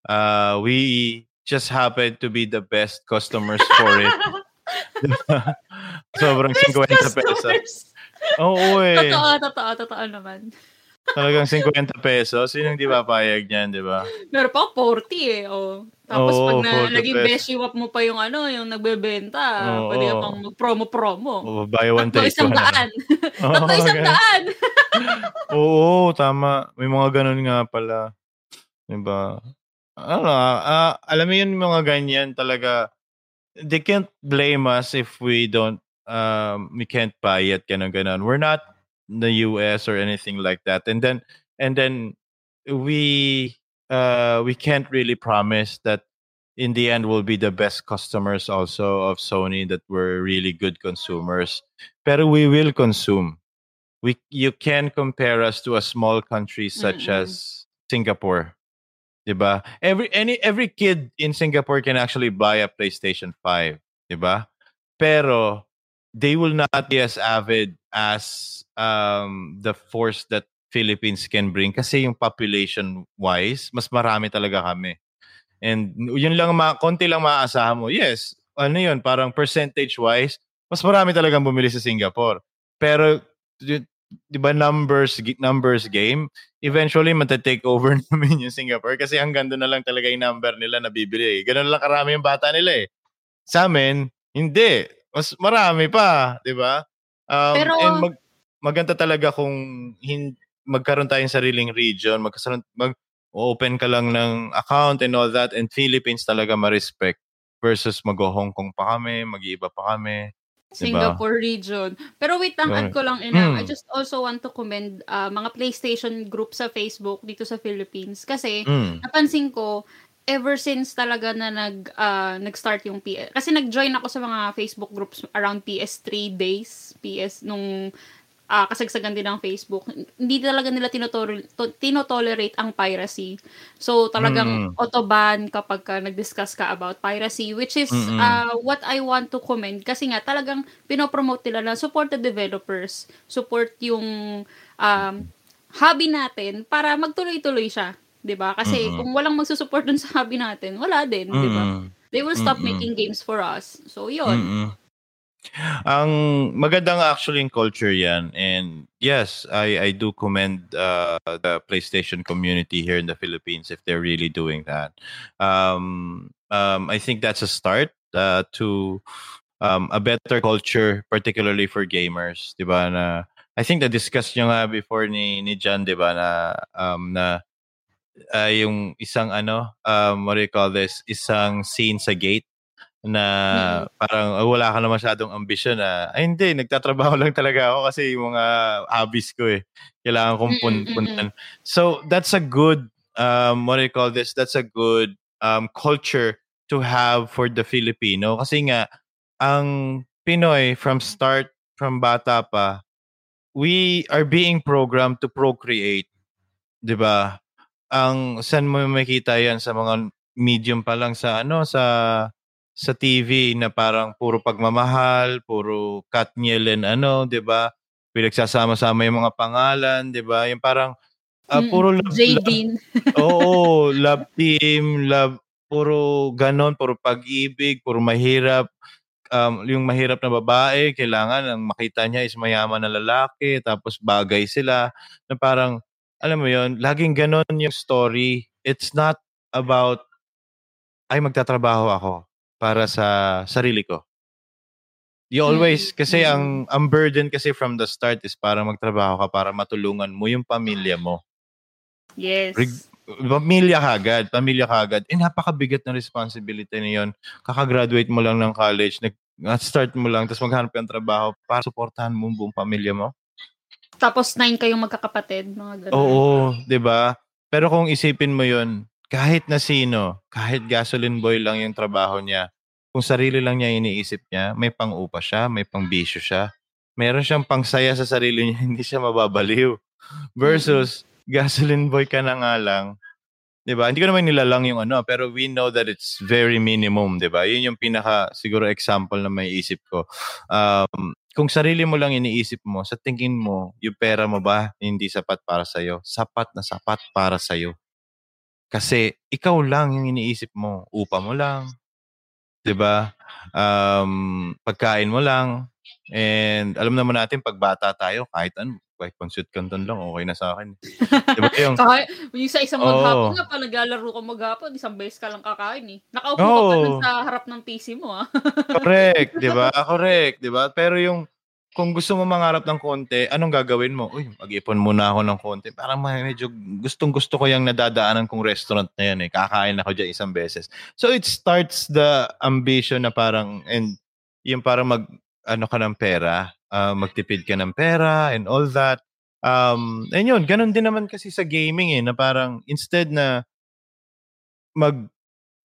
Uh, we just happen to be the best customers for it. Sobrang 50 pesos. Oo eh. Totoo, totoo, totoo naman. Talagang 50 pesos. Sino hindi papayag niyan, di ba? Meron pa 40 eh. Oh. Tapos oh, pag na, naging best up mo pa yung ano, yung nagbebenta, oh, pwede ka pang mag-promo-promo. Oh, buy one, take isang daan. Tatlo isang daan. Oo, tama. May mga ganun nga pala. Di ba? Ano, uh, alam mo yun, mga ganyan talaga, they can't blame us if we don't um, we can't buy it, ganun, ganun. We're not the US or anything like that. And then and then we uh we can't really promise that in the end we'll be the best customers also of Sony that were really good consumers. But we will consume. We you can compare us to a small country such mm-hmm. as Singapore. Diba? Every any every kid in Singapore can actually buy a PlayStation 5, diba? Pero they will not be as avid as um, the force that Philippines can bring kasi yung population wise, mas marami talaga kami. And yun lang, ma- konti lang maaasahan mo. Yes, ano yun, parang percentage-wise, mas marami talagang bumili sa Singapore. Pero, di ba numbers, numbers game, eventually mata-take over namin yung Singapore kasi hanggang doon na lang talaga yung number nila na bibili. Eh. Ganun lang karami yung bata nila eh. Sa amin, hindi. Mas marami pa, di ba? Um, Pero, and mag, maganda talaga kung hin, magkaroon tayong sariling region, magkaroon, mag, open ka lang ng account and all that and Philippines talaga ma-respect versus mag-Hong Kong pa kami, mag-iiba pa kami. Singapore diba? region. Pero wait lang, add ko lang ina. Hmm. I just also want to commend uh, mga PlayStation group sa Facebook dito sa Philippines kasi hmm. napansin ko ever since talaga na nag uh, nag-start yung PS kasi nag-join ako sa mga Facebook groups around PS3 days, PS nung uh, kasagsagan din ng Facebook, hindi talaga nila tinotolerate, tinotolerate ang piracy. So, talagang mm. autoban kapag ka nag-discuss ka about piracy, which is uh, what I want to commend. Kasi nga, talagang pinopromote nila na support the developers, support yung um, hobby natin para magtuloy-tuloy siya. 'Di ba? Kasi mm-hmm. kung walang magsusupport dun sa hobby natin, wala din, mm-hmm. 'di ba? They will stop mm-hmm. making games for us. So, 'yun. Mm-hmm. Ang magandang actually in culture yan. And yes, I, I do commend uh, the PlayStation community here in the Philippines if they're really doing that. Um, um, I think that's a start uh, to um, a better culture, particularly for gamers. Diba? Na, I think na-discuss nyo nga before ni, ni John, diba, na, um, na uh, yung isang ano, um, what do you call this, isang scene sa gate na mm. parang oh, wala ka na masyadong ambisyon na, ay hindi, nagtatrabaho lang talaga ako kasi yung mga hobbies ko eh. Kailangan kong pun- puntan. So, that's a good, um, what do you call this? That's a good um, culture to have for the Filipino. Kasi nga, ang Pinoy from start, from bata pa, we are being programmed to procreate. 'di ba? Ang saan mo makita 'yan sa mga medium pa lang sa ano sa sa TV na parang puro pagmamahal, puro Katniel and ano, 'di ba? Pinagsasama-sama yung mga pangalan, 'di ba? Yung parang uh, puro love, Jadine. Love, oo, love team, love puro ganon, puro pag-ibig, puro mahirap. Um, yung mahirap na babae, kailangan ang makita niya is mayaman na lalaki, tapos bagay sila na parang alam mo yon laging ganon yung story. It's not about ay magtatrabaho ako para sa sarili ko. You always, mm. kasi ang, mm. ang burden kasi from the start is para magtrabaho ka para matulungan mo yung pamilya mo. Yes. Rig- pamilya ka agad, pamilya ka agad. Eh, napakabigat na responsibility na yun. Kakagraduate mo lang ng college, nag-start mo lang, tapos maghanap ka ng trabaho para suportahan mo buong pamilya mo. Tapos nine kayong magkakapatid, mga ganun. Oo, di ba? Pero kung isipin mo yun, kahit na sino, kahit gasoline boy lang yung trabaho niya, kung sarili lang niya iniisip niya, may pang-upa siya, may pang-bisyo siya, meron siyang pangsaya sa sarili niya, hindi siya mababaliw. Versus, gasoline boy ka na nga lang, 'di ba? Hindi ko naman nilalang yung ano, pero we know that it's very minimum, 'di ba? Yun yung pinaka siguro example na may isip ko. Um, kung sarili mo lang iniisip mo, sa tingin mo, yung pera mo ba hindi sapat para sa iyo? Sapat na sapat para sa iyo. Kasi ikaw lang yung iniisip mo, upa mo lang, 'di ba? Um, pagkain mo lang. And alam naman natin pag bata tayo, kahit ano, kahit pansut canton lang, okay na sa akin. 'Di ba yung kahit yung sa isang maghapon oh. nga pa naglalaro ka maghapon, isang beses ka lang kakain eh. Nakaupo oh. ka pa sa harap ng PC mo ah. Correct, 'di ba? Correct, 'di ba? Pero yung kung gusto mo mangarap ng konti, anong gagawin mo? Uy, mag-ipon muna ako ng konti. Parang medyo gustong gusto ko yung nadadaanan kong restaurant na yan eh. Kakain ako dyan isang beses. So it starts the ambition na parang, and yung parang mag, ano ka ng pera, uh, magtipid ka ng pera and all that. Um, and yun, ganun din naman kasi sa gaming eh, na parang instead na mag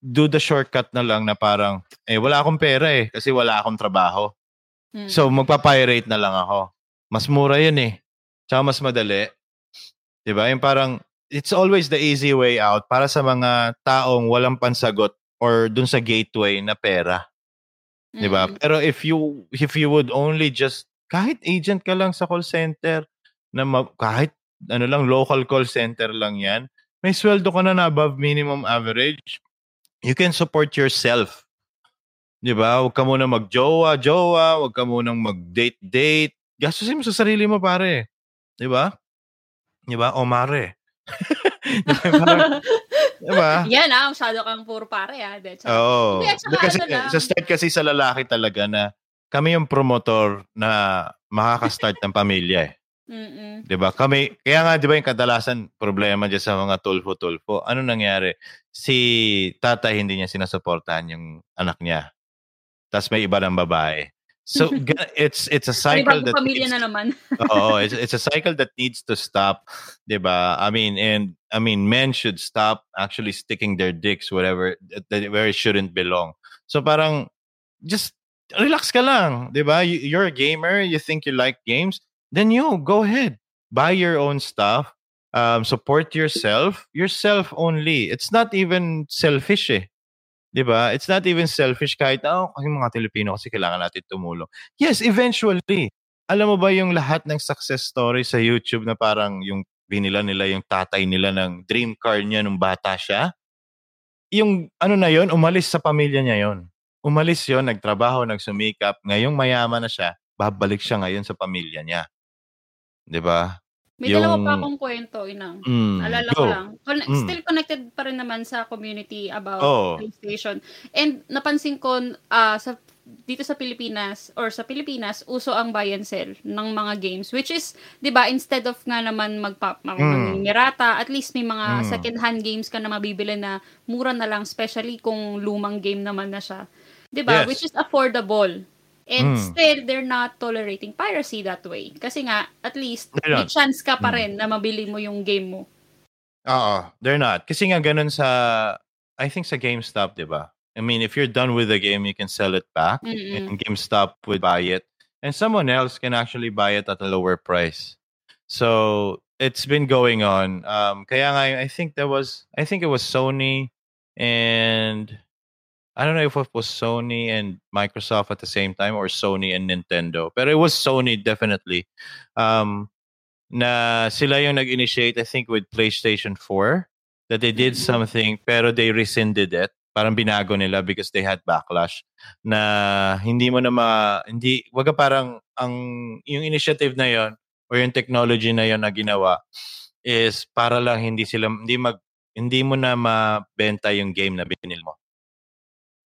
do the shortcut na lang na parang, eh, wala akong pera eh, kasi wala akong trabaho. Hmm. So, magpa-pirate na lang ako. Mas mura yun eh. Tsaka mas madali. Diba? Yung parang, it's always the easy way out para sa mga taong walang pansagot or dun sa gateway na pera. Mm. 'Di ba? Mm. Pero if you if you would only just kahit agent ka lang sa call center na ma- kahit ano lang local call center lang 'yan, may sweldo ka na na above minimum average. You can support yourself. 'Di ba? Huwag ka muna mag-jowa, jowa, huwag ka muna mag-date date. Gastusin mo sa sarili mo pare. 'Di ba? 'Di ba? O mare. diba? diba? Yan ah, masyado kang puro pare ah. Oo. Oh. Kasi, ano sa start kasi sa lalaki talaga na kami yung promotor na makaka-start ng pamilya eh. Mm-mm. 'Di ba? Kami kaya nga 'di ba yung kadalasan problema diyan sa mga tulfo-tulfo. Ano nangyari? Si tatay hindi niya sinasuportahan yung anak niya. Tapos may iba ng babae. So it's it's a cycle that needs, na naman. oh, it's it's a cycle that needs to stop, 'di ba? I mean, and I mean, men should stop actually sticking their dicks wherever where it shouldn't belong. So parang just relax ka lang, 'di ba? You're a gamer, you think you like games, then you go ahead. Buy your own stuff. Um, support yourself, yourself only. It's not even selfish eh. 'Di ba? It's not even selfish kahit oh, kasi mga Pilipino kasi kailangan natin tumulong. Yes, eventually. Alam mo ba yung lahat ng success story sa YouTube na parang yung binila nila yung tatay nila ng dream car niya nung bata siya? Yung ano na yon, umalis sa pamilya niya yon. Umalis yon, nagtrabaho, nagsumikap. Ngayong mayaman na siya, babalik siya ngayon sa pamilya niya. 'Di ba? May yung, dalawa pa akong kwento, inang. Mm, Alala go. ko lang. Con- mm. Still connected pa rin naman sa community about oh. PlayStation. And napansin ko uh, sa dito sa Pilipinas or sa Pilipinas uso ang buy and sell ng mga games which is 'di ba instead of nga naman magpa mm. at least may mga mm. second hand games ka na mabibili na mura na lang especially kung lumang game naman na siya 'di ba yes. which is affordable And mm. still, they're not tolerating piracy that way. Kasi nga, at least, may chance ka pa hmm. rin mm. na mabili mo yung game mo. Oo, they're not. Kasi nga ganun sa, I think sa GameStop, di ba? I mean, if you're done with the game, you can sell it back. Mm-mm. And GameStop would buy it. And someone else can actually buy it at a lower price. So, it's been going on. Um, kaya nga, I think there was, I think it was Sony and I don't know if it was Sony and Microsoft at the same time or Sony and Nintendo. But it was Sony definitely. Um, na sila yung nag-initiate, I think, with PlayStation 4 that they did mm-hmm. something pero they rescinded it. Parang binago nila because they had backlash na hindi mo na ma... Hindi, waga parang ang yung initiative na yon or yung technology na yon na ginawa is para lang hindi sila hindi mag hindi mo na mabenta yung game na binil mo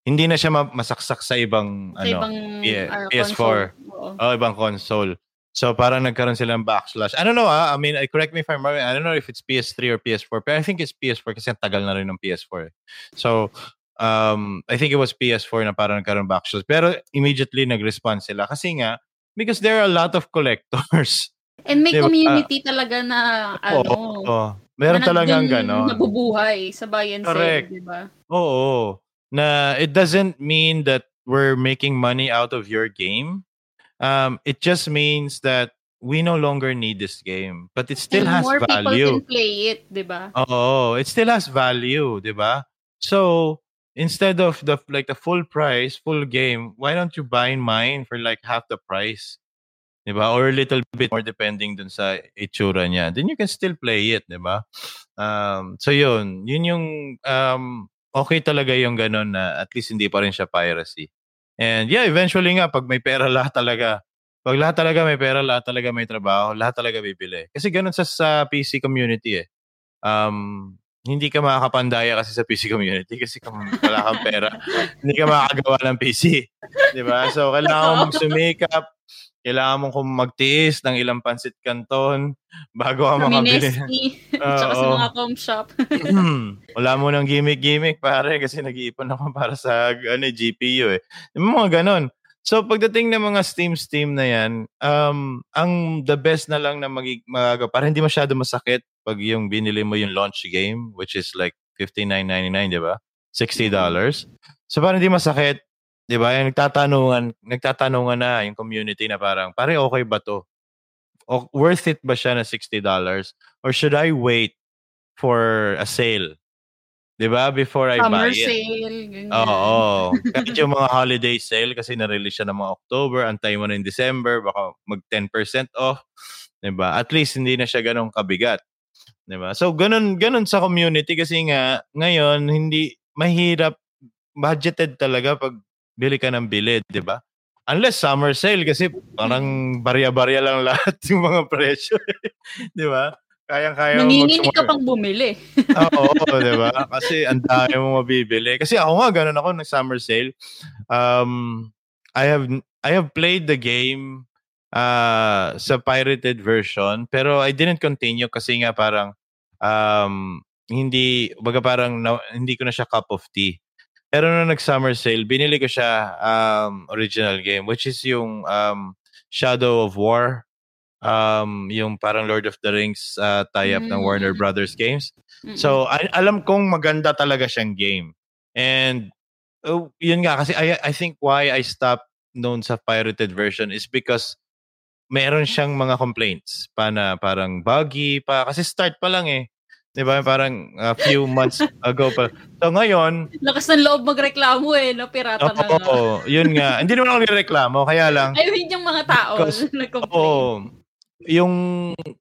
hindi na siya masaksak sa ibang sa ano ibang, yeah, PS4 oh ibang console. So parang nagkaroon sila ng backslash I don't know ah I mean I correct me if I'm wrong I don't know if it's PS3 or PS4 but I think it's PS4 kasi ang tagal na rin ng PS4 eh. so um I think it was PS4 na parang nagkaroon backslash pero immediately nag-respond sila kasi nga because there are a lot of collectors. And may diba? community talaga na ano oh, oh. meron na talagang gano'n. nabubuhay sa buy and sell di ba? Oo na it doesn't mean that we're making money out of your game. Um, it just means that we no longer need this game, but it still and has more value. More people can play it, diba? Oh, it still has value, diba? So instead of the like the full price, full game, why don't you buy mine for like half the price? Diba? Or a little bit more depending dun sa itsura niya. Then you can still play it, diba? Um, so yun, yun yung um, okay talaga yung ganun na at least hindi pa rin siya piracy. And yeah, eventually nga, pag may pera lahat talaga, pag lahat talaga may pera, lahat talaga may trabaho, lahat talaga bibili. Kasi ganun sa, sa PC community eh. Um, hindi ka makakapandaya kasi sa PC community kasi kung wala kang pera, hindi ka makakagawa ng PC. Di ba? So, kailangan mong sumikap, kailangan mong kung magtiis ng ilang pansit canton bago ka makabili. uh, Tsaka sa mga com shop. Wala mo ng gimmick-gimmick, pare, kasi nag-iipon ako para sa ano, GPU eh. Yung mga ganon. So pagdating ng mga Steam Steam na yan, um, ang the best na lang na magig magaga para hindi masyado masakit pag yung binili mo yung launch game which is like $59.99, di ba? $60. So para hindi masakit, di ba? Yung nagtatanungan, nagtatanungan na yung community na parang, pare okay ba to? O, worth it ba siya na $60? Or should I wait for a sale? 'Di ba? Before I Summer buy it. sale, ganyan. Oo. Kahit yung mga holiday sale kasi na-release siya ng mga October, antay mo na in December, baka mag 10% off. 'Di ba? At least hindi na siya ganong kabigat. 'Di ba? So ganun ganun sa community kasi nga ngayon hindi mahirap budgeted talaga pag bili ka ng bili, 'di ba? Unless summer sale kasi parang barya-barya lang lahat yung mga presyo. 'Di ba? Kayang-kaya Nanginginig ka pang bumili. Oo, di ba? Kasi ang dami mo mabibili. Kasi ako nga, ganun ako ng summer sale. Um, I have I have played the game uh, sa pirated version, pero I didn't continue kasi nga parang um, hindi, baga parang na, hindi ko na siya cup of tea. Pero nung nag-summer sale, binili ko siya um, original game, which is yung um, Shadow of War um, yung parang Lord of the Rings uh, tie-up ng Warner Mm. Brothers games. Mm-mm. So, I, alam kong maganda talaga siyang game. And, oh, yun nga, kasi I, I think why I stopped noon sa pirated version is because meron siyang mga complaints pa na parang buggy pa. Kasi start pa lang eh. 'Di ba Parang a few months ago pa. So ngayon, Lakas ng loob magreklamo eh, no? Pirata na nga. oo, yun nga. Hindi naman ako nireklamo, kaya lang, Ay, yun yung mga tao na nag-complain. Oo. Yung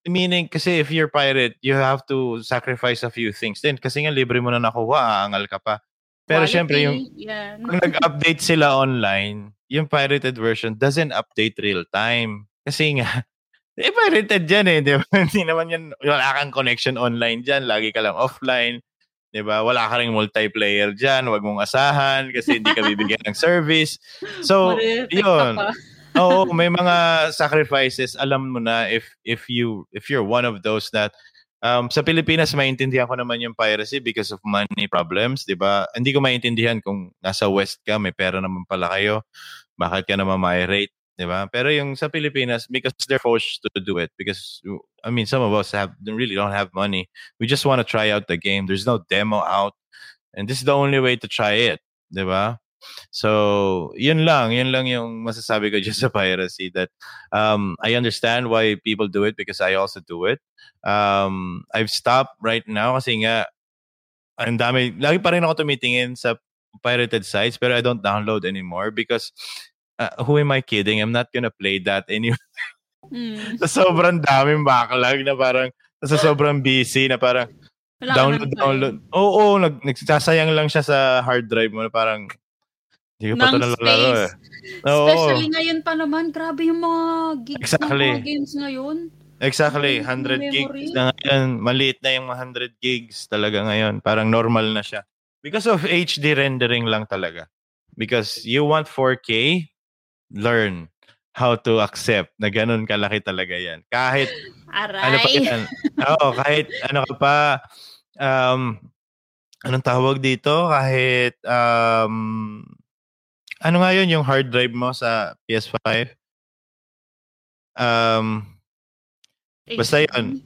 meaning kasi if you're pirate, you have to sacrifice a few things din kasi nga libre mo na nakuha, aangal ka pa. Pero Quality, syempre yung Yan. pag nag-update sila online, yung pirated version doesn't update real time. Kasi nga eh pirated yan eh, di ba? Hindi naman yan, wala kang connection online dyan, lagi ka lang offline. Di ba? Wala ka ring multiplayer dyan, wag mong asahan kasi hindi ka bibigyan ng service. So, yun. Oo, may mga sacrifices alam mo na if if you if you're one of those that um sa Pilipinas maintindihan ko naman yung piracy because of money problems, 'di ba? Hindi ko maintindihan kung nasa west ka, may pera naman pala kayo. Bakit ka naman rate, 'di ba? Pero yung sa Pilipinas because they're forced to do it because I mean some of us have really don't have money. We just want to try out the game. There's no demo out and this is the only way to try it, 'di ba? So, yun lang, yun lang yung masasabi ko just sa piracy that um, I understand why people do it because I also do it. Um, I've stopped right now kasi nga ang dami, lagi pa rin ako tumitingin sa pirated sites pero I don't download anymore because uh, who am I kidding? I'm not gonna play that anymore. Mm. sa sobrang daming backlog na parang sa sobrang busy na parang Wala download, download. Oo, oo nag, nagsasayang lang siya sa hard drive mo na parang hindi ko pa ito nalalaro eh. Oo. Especially ngayon pa naman, grabe yung mga gigs Exactly. ng mga games ngayon. Exactly, Yung 100 memory. gigs na ngayon. Maliit na yung 100 gigs talaga ngayon. Parang normal na siya. Because of HD rendering lang talaga. Because you want 4K, learn how to accept na ganun kalaki talaga yan. Kahit ano pa Aray. yan. Oo, kahit ano ka pa, um, anong tawag dito? Kahit, um, ano nga yun, yung hard drive mo sa PS5? Um, Basta yun.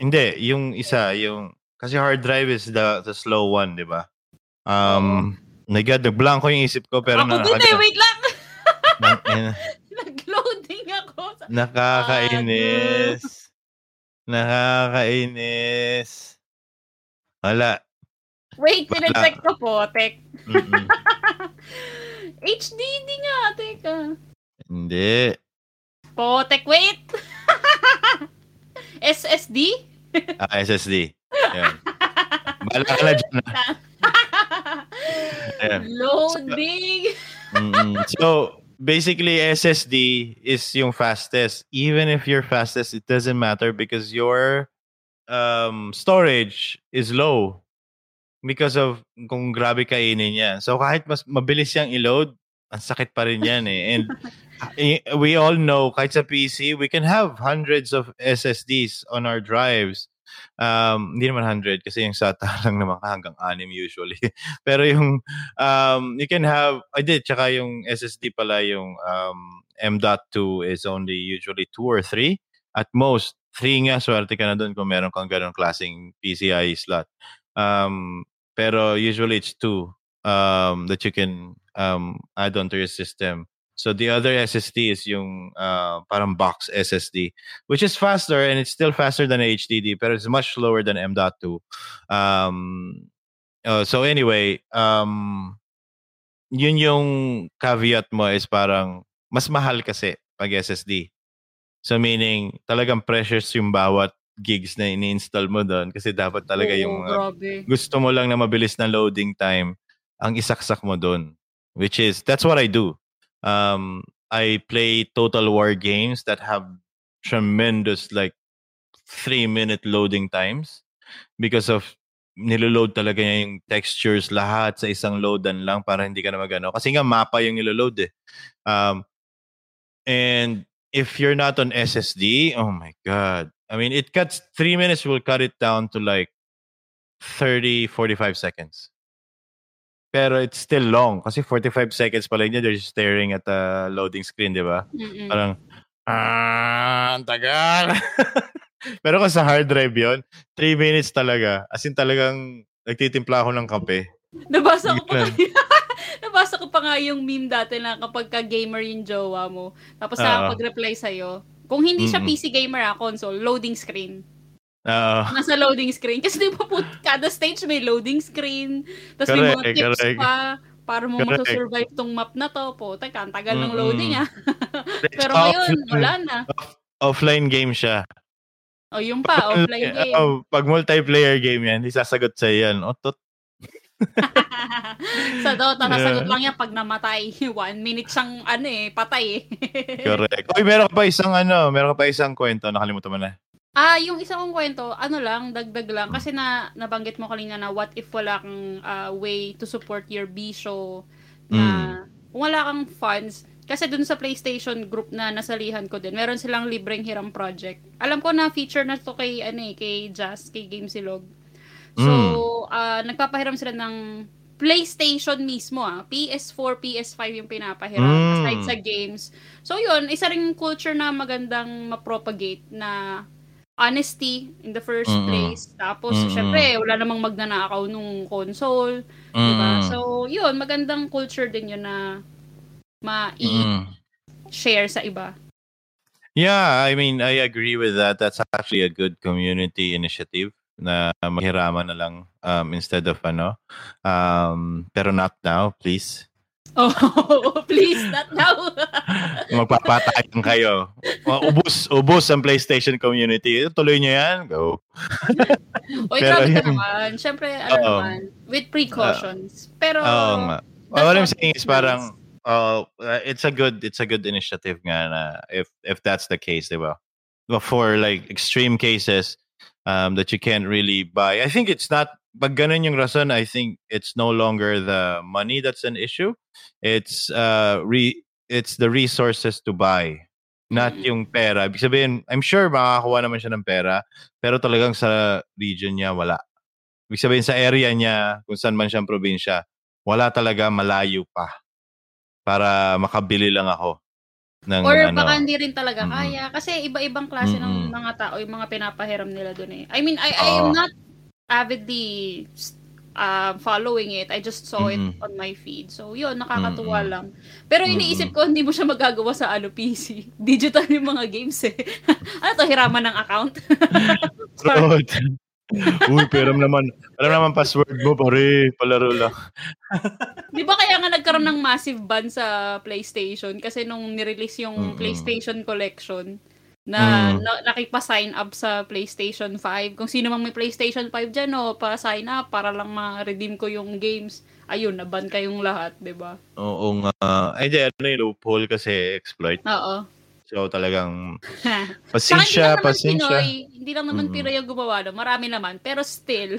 Hindi, yung isa, yung kasi hard drive is the the slow one, 'di ba? Um, my God, yung isip ko pero Ako din eh, wait lang. Na- na- Nag-loading ako. Sa... nakakainis. Nakakainis. Wala. Wait, Wala. pinacheck ko po, tek. Mm-mm. HD, hindi nga, teka. Hindi. Po, tek, wait. SSD? Ah, SSD. Yan. Bala ka na dyan. Ayan. Loading. Mm-mm. So basically, SSD is yung fastest. Even if you're fastest, it doesn't matter because your um, storage is low because of kung grabe kainin niya. So kahit mas mabilis siyang i-load, ang sakit pa rin yan eh. And we all know, kahit sa PC, we can have hundreds of SSDs on our drives. Um, hindi naman 100 kasi yung SATA lang naman hanggang 6 usually. Pero yung, um, you can have, I did, tsaka yung SSD pala yung um, M.2 is only usually 2 or 3. At most, 3 nga, swerte ka na doon kung meron kang ganong klaseng PCI slot. Um, pero usually it's 2 um, that you can um, add onto your system. So the other SSD is yung uh, parang box SSD, which is faster and it's still faster than HDD, but it's much slower than M.2. Um, uh, so anyway, um, yun yung caveat mo is parang mas mahal kasi pag SSD. So meaning talagang precious yung bawat gigs na ini-install mo doon kasi dapat talaga Oo, yung uh, gusto mo lang na mabilis na loading time ang isaksak mo doon. Which is, that's what I do. Um, I play Total War games that have tremendous like three minute loading times because of niloload talaga niya yung textures lahat sa isang loadan lang para hindi ka na magano. Kasi nga mapa yung niloload eh. Um, and if you're not on SSD, oh my God. I mean, it cuts, three minutes will cut it down to like 30, 45 seconds. Pero it's still long kasi 45 seconds pa lang niya they're staring at the loading screen, di ba? Mm-mm. Parang, ah, tagal. Pero kung sa hard drive yon 3 minutes talaga. As in talagang nagtitimpla ako ng kape. Nabasa ko pa Nabasa ko pa nga yung meme dati na kapag ka gamer yung jowa mo, tapos uh, pag-reply sa'yo, kung hindi siya mm-hmm. PC gamer ah, console, loading screen. Oo. Nasa loading screen. Kasi di ba po, kada stage may loading screen. Tapos may mga tips correct. pa para mo correct. masasurvive tong map na to. Po, teka, ang tagal ng loading ah. Pero ngayon, wala na. offline game siya. O, oh, yung pa, offline game. Oh, pag multiplayer game yan, hindi sasagot sa yan. O, tot. sa Dota, nasagot lang yan pag namatay. One minute siyang, ano eh, patay eh. Correct. Uy, meron ka pa isang, ano, meron ka pa isang kwento, nakalimutan mo na. Ah, yung isa kong kwento, ano lang, dagdag lang. Kasi na, nabanggit mo kanina na what if wala kang uh, way to support your B show na mm. wala kang funds. Kasi dun sa PlayStation group na nasalihan ko din, meron silang libreng hiram project. Alam ko na feature na to kay, ano eh, kay Jazz, kay Gamesilog. So, mm. uh, nagpapahiram sila ng PlayStation mismo ah. PS4, PS5 yung pinapahiram mm. aside sa games. So yun, isa ring culture na magandang ma-propagate na honesty in the first mm-hmm. place. Tapos, mm-hmm. syempre, wala namang magnanakaw nung console. Mm-hmm. Diba? So, yun, magandang culture din yun na ma-share mm-hmm. sa iba. Yeah, I mean, I agree with that. That's actually a good community initiative na maghiraman na lang um, instead of ano. Um, pero not now, please. Oh, please, not now. Magpapatayan kayo. Ubus, ubus ang PlayStation community. Tuloy niyo yan. Go. Oy, grabe ka naman. Siyempre, ano uh, naman, with precautions. Pero, Oo nga. Well, what I'm saying is parang, uh, it's a good it's a good initiative nga na if if that's the case, di ba? For like extreme cases um, that you can't really buy. I think it's not pag ganun yung rason, I think it's no longer the money that's an issue. It's uh re it's the resources to buy. Not mm. yung pera. Ibig sabihin, I'm sure makakakuha naman siya ng pera, pero talagang sa region niya wala. Ibig sabihin sa area niya, kung saan man siyang probinsya, wala talaga malayo pa para makabili lang ako. Ng, Or ano, baka hindi rin talaga mm-hmm. kaya. Kasi iba-ibang klase mm-hmm. ng mga tao, yung mga pinapahiram nila doon eh. I mean, I, I am not avidly uh, following it. I just saw mm-hmm. it on my feed. So, yun, nakakatuwa mm-hmm. lang. Pero iniisip ko, hindi mo siya magagawa sa ano, PC. Digital yung mga games eh. ano to, hiraman ng account? Uy, pero naman, alam naman password mo, pare, palaro lang. Di ba kaya nga nagkaroon ng massive ban sa PlayStation? Kasi nung nirelease yung mm-hmm. PlayStation Collection, na, mm. na nakipa-sign up sa PlayStation 5. Kung sino mang may PlayStation 5 dyan, no, pa-sign up para lang ma-redeem ko yung games. Ayun, naban kayong lahat, di ba? Oo nga. Ay, di, ano yung loophole kasi exploit. Oo. So, talagang pasensya, Saka, pasensya. Pinoy, hindi lang naman mm. Pinoy yung gumawa no? Marami naman. Pero still,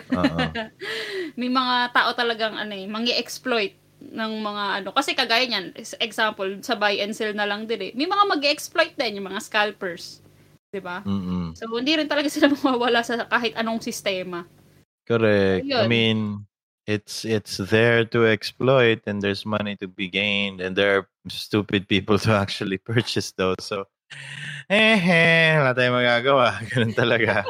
may mga tao talagang ano eh, mangi-exploit ng mga ano. Kasi kagaya niyan, example, sa buy and sell na lang din eh. May mga mag exploit din, yung mga scalpers. 'Di ba? Mm-hmm. So, hindi rin talaga sila mawawala sa kahit anong sistema. Correct. So, I mean, it's it's there to exploit and there's money to be gained and there are stupid people to actually purchase those. So, eh, eh, wala tayong magagawa. Ganun talaga.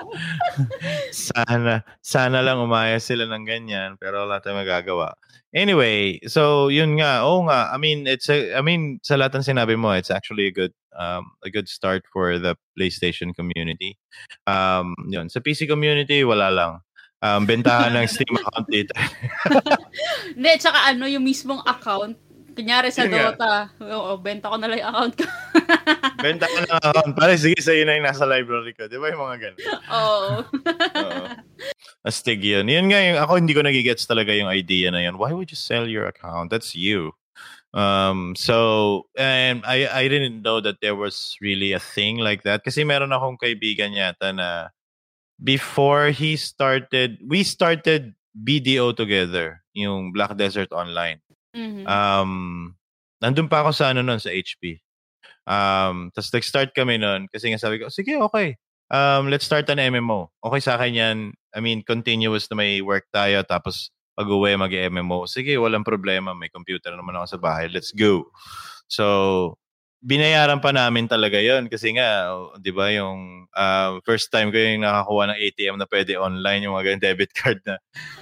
sana, sana lang umayos sila ng ganyan, pero wala tayong magagawa. Anyway, so yun nga, oh nga, I mean, it's a, I mean, sa lahat ng sinabi mo, it's actually a good, um, a good start for the PlayStation community. Um, yun, sa PC community, wala lang. Um, bentahan ng Steam account dito. Hindi, tsaka ano, yung mismong account, Kunyari sa Dota, oo, benta ko na lang yung account ko. benta ko na account. Pare, sige, sa'yo na yung nasa library ko. Di ba yung mga ganun? Oo. Oo. Astig yun. Yun nga, yung, ako hindi ko nagigets talaga yung idea na yun. Why would you sell your account? That's you. Um, so, and I, I didn't know that there was really a thing like that. Kasi meron akong kaibigan yata na before he started, we started BDO together, yung Black Desert Online. Mm-hmm. Um, nandun pa ako sa ano nun, sa HP. Um, tapos nag-start kami nun kasi nga sabi ko, sige, okay. Um, let's start an MMO. Okay sa akin yan. I mean, continuous na may work tayo tapos pag-uwi mag-MMO. Sige, walang problema. May computer naman ako sa bahay. Let's go. So, binayaran pa namin talaga yon kasi nga, 'di ba, yung uh, first time ko yung nakakuha ng ATM na pwede online, yung mga debit card na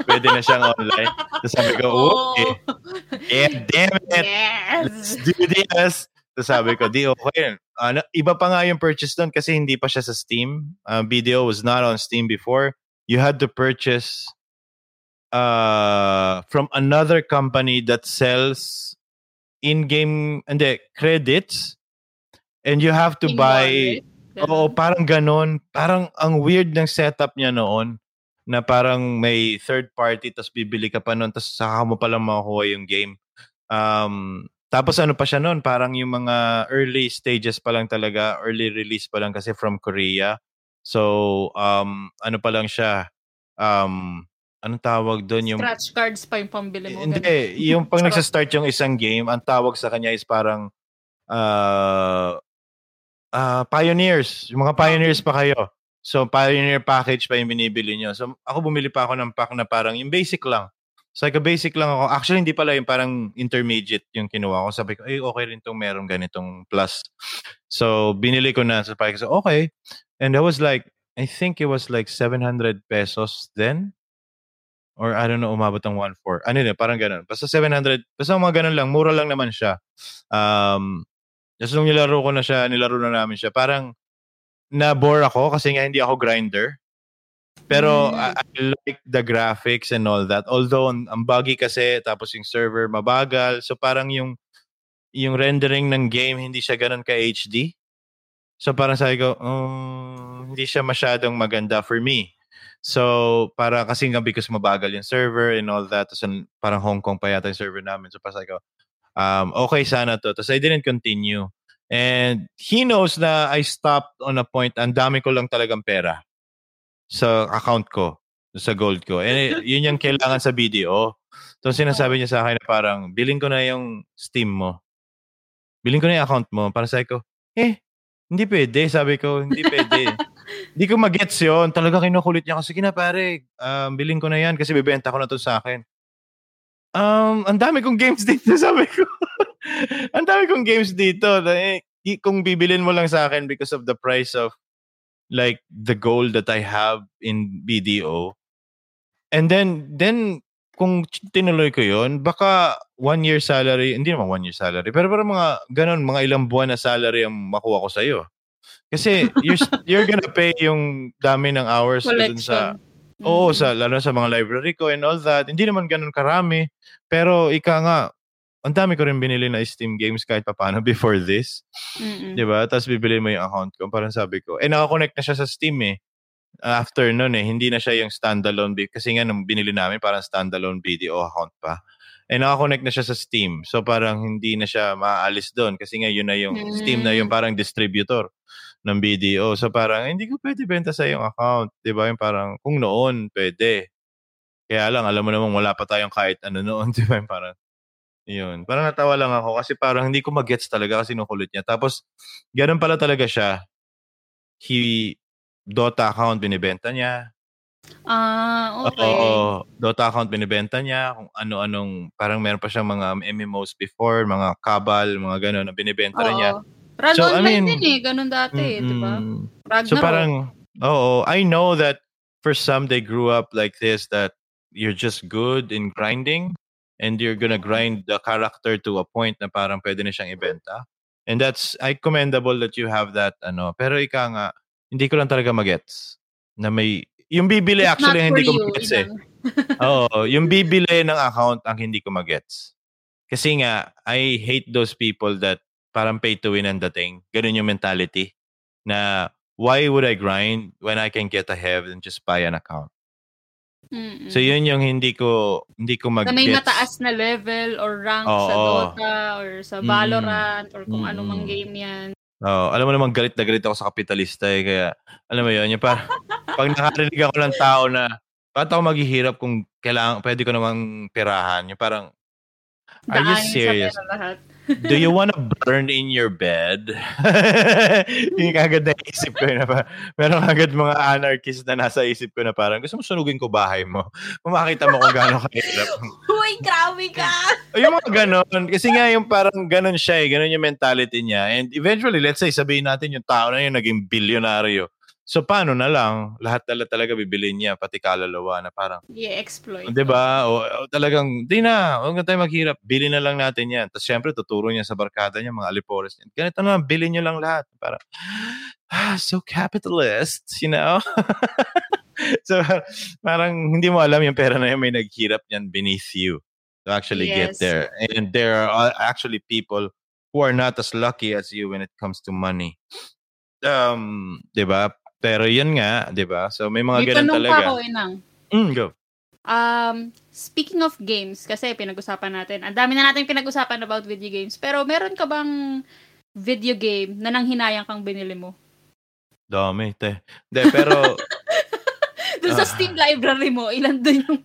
pwede na siyang online. Tapos sabi ko, oh. okay. Yeah, damn it. Yes. Let's do this. Tapos sabi ko, di okay. Uh, iba pa nga yung purchase doon kasi hindi pa siya sa Steam. Uh, video was not on Steam before. You had to purchase uh, from another company that sells in-game, hindi, credits. And you have to in buy, oo, parang ganon. Parang ang weird ng setup niya noon na parang may third party tapos bibili ka pa noon tapos saka mo pa lang makukuha yung game. Um, tapos ano pa siya noon, parang yung mga early stages pa lang talaga, early release pa lang kasi from Korea. So, um, ano pa lang siya, um, anong tawag doon? Yung, Scratch cards pa yung pambili mo. Hindi, ganun. yung pag nagsa-start yung isang game, ang tawag sa kanya is parang uh, uh, pioneers. Yung mga pioneers pa kayo. So, pioneer package pa yung binibili nyo. So, ako bumili pa ako ng pack na parang yung basic lang. So, like basic lang ako. Actually, hindi pala yung parang intermediate yung kinuha ko. Sabi ko, ay, okay rin tong meron ganitong plus. So, binili ko na. So, parang okay. And that was like, I think it was like 700 pesos then or I don't know, umabot ng 1.4. Ano yun, parang ganun. Basta 700, basta mga ganun lang, mura lang naman siya. Um, just nung nilaro ko na siya, nilaro na namin siya, parang na-bore ako kasi nga hindi ako grinder. Pero mm. I, I like the graphics and all that. Although ang, buggy kasi, tapos yung server mabagal. So parang yung yung rendering ng game hindi siya ganun ka HD. So parang sabi ko, um, hindi siya masyadong maganda for me. So, para kasi nga because mabagal yung server and all that, tapos parang Hong Kong pa yata yung server namin. So, parang ko, um, okay sana to. Tapos I didn't continue. And he knows na I stopped on a point, ang dami ko lang talagang pera sa account ko, sa gold ko. And yun yung kailangan sa video. So, sinasabi niya sa akin na parang, bilhin ko na yung Steam mo. Bilhin ko na yung account mo. Para sa ko, eh, hindi pwede. Sabi ko, hindi pwede. Hindi ko magets yun. Talaga kinukulit niya ako. Sige na pare, um, bilhin ko na yan kasi bibenta ko na to sa akin. Um, ang dami kong games dito, sabi ko. ang dami kong games dito. Eh, kung bibilin mo lang sa akin because of the price of like the gold that I have in BDO. And then, then, kung tinuloy ko yon baka one year salary, hindi naman one year salary, pero parang mga ganun, mga ilang buwan na salary ang makuha ko sa'yo. Kasi you're, you're gonna pay yung dami ng hours dun sa Oo, sa lalo sa mga library ko and all that. Hindi naman ganun karami. Pero ika nga, ang dami ko rin binili na Steam games kahit paano before this. Mm-mm. 'Di ba? Tapos bibili mo yung account ko, parang sabi ko. Eh naka-connect na siya sa Steam eh. After noon eh, hindi na siya yung standalone kasi nga nung binili namin parang standalone video account pa. Eh naka-connect na siya sa Steam. So parang hindi na siya maaalis doon kasi nga yun na yung mm-hmm. Steam na yung parang distributor ng BDO. So parang, hindi ko pwede benta sa yung account. Di ba? Yung parang, kung noon, pwede. Kaya lang, alam mo naman, wala pa tayong kahit ano noon. Di ba? Yung parang, yun. Parang natawa lang ako kasi parang hindi ko mag-gets talaga kasi nukulit niya. Tapos, ganun pala talaga siya. He Dota account binibenta niya. Ah, okay. Oo, Dota account binibenta niya, kung ano-anong, parang meron pa siyang mga MMOs before, mga Kabal, mga gano'n, na binibenta rin niya. Run so, online I mean, din eh, ganun dati mm, eh, di ba? Ragnarok. So parang, oo, I know that for some they grew up like this, that you're just good in grinding, and you're gonna grind the character to a point na parang pwede na siyang ibenta. And that's, I commendable that you have that, ano, pero ika nga, hindi ko lang talaga magets na may yung bibili It's actually hindi ko magets eh. Oo, yung bibili ng account ang hindi ko magets. Kasi nga, I hate those people that parang pay to win ang dating. Ganun yung mentality. Na, why would I grind when I can get ahead and just buy an account? Mm-mm. So yun yung hindi ko hindi ko mag Na may mataas na level or rank oh, sa Dota or sa Valorant mm, or kung mm, anumang game yan. Oh, alam mo naman galit na galit ako sa kapitalista eh kaya alam mo yun, yung par pag nakarinig ako ng tao na bakit ako maghihirap kung kailangan pwede ko namang pirahan, yung parang Are you serious? Do you want to burn in your bed? yung kagad na isip ko na pa. Meron agad mga anarchist na nasa isip ko na parang gusto mo sunugin ko bahay mo. Pumakita mo kung gaano kahirap. Uy, grabe ka! yung mga ganon. Kasi nga yung parang ganon siya eh. Ganon yung mentality niya. And eventually, let's say, sabihin natin yung tao na yung naging bilyonaryo So paano na lang, lahat tala talaga bibilin niya, pati kalalawa na parang... I-exploit. Di ba? O, o, talagang, di na, huwag na tayo maghirap, bilhin na lang natin yan. Tapos syempre, tuturo niya sa barkada niya, mga alipores niya. Ganito na, bilhin niyo lang lahat. Para, ah, so capitalist, you know? so parang hindi mo alam yung pera na yun, may naghirap niyan beneath you to actually yes. get there. And there are actually people who are not as lucky as you when it comes to money. Um, 'di ba? Pero yun nga, di ba? So may mga ganun talaga. May tanong pa ako, Inang. Mm, go. Um, speaking of games, kasi pinag-usapan natin, ang dami na natin pinag-usapan about video games, pero meron ka bang video game na nang hinayang kang binili mo? Dami, te. De, pero... doon sa Steam library mo, ilan doon yung...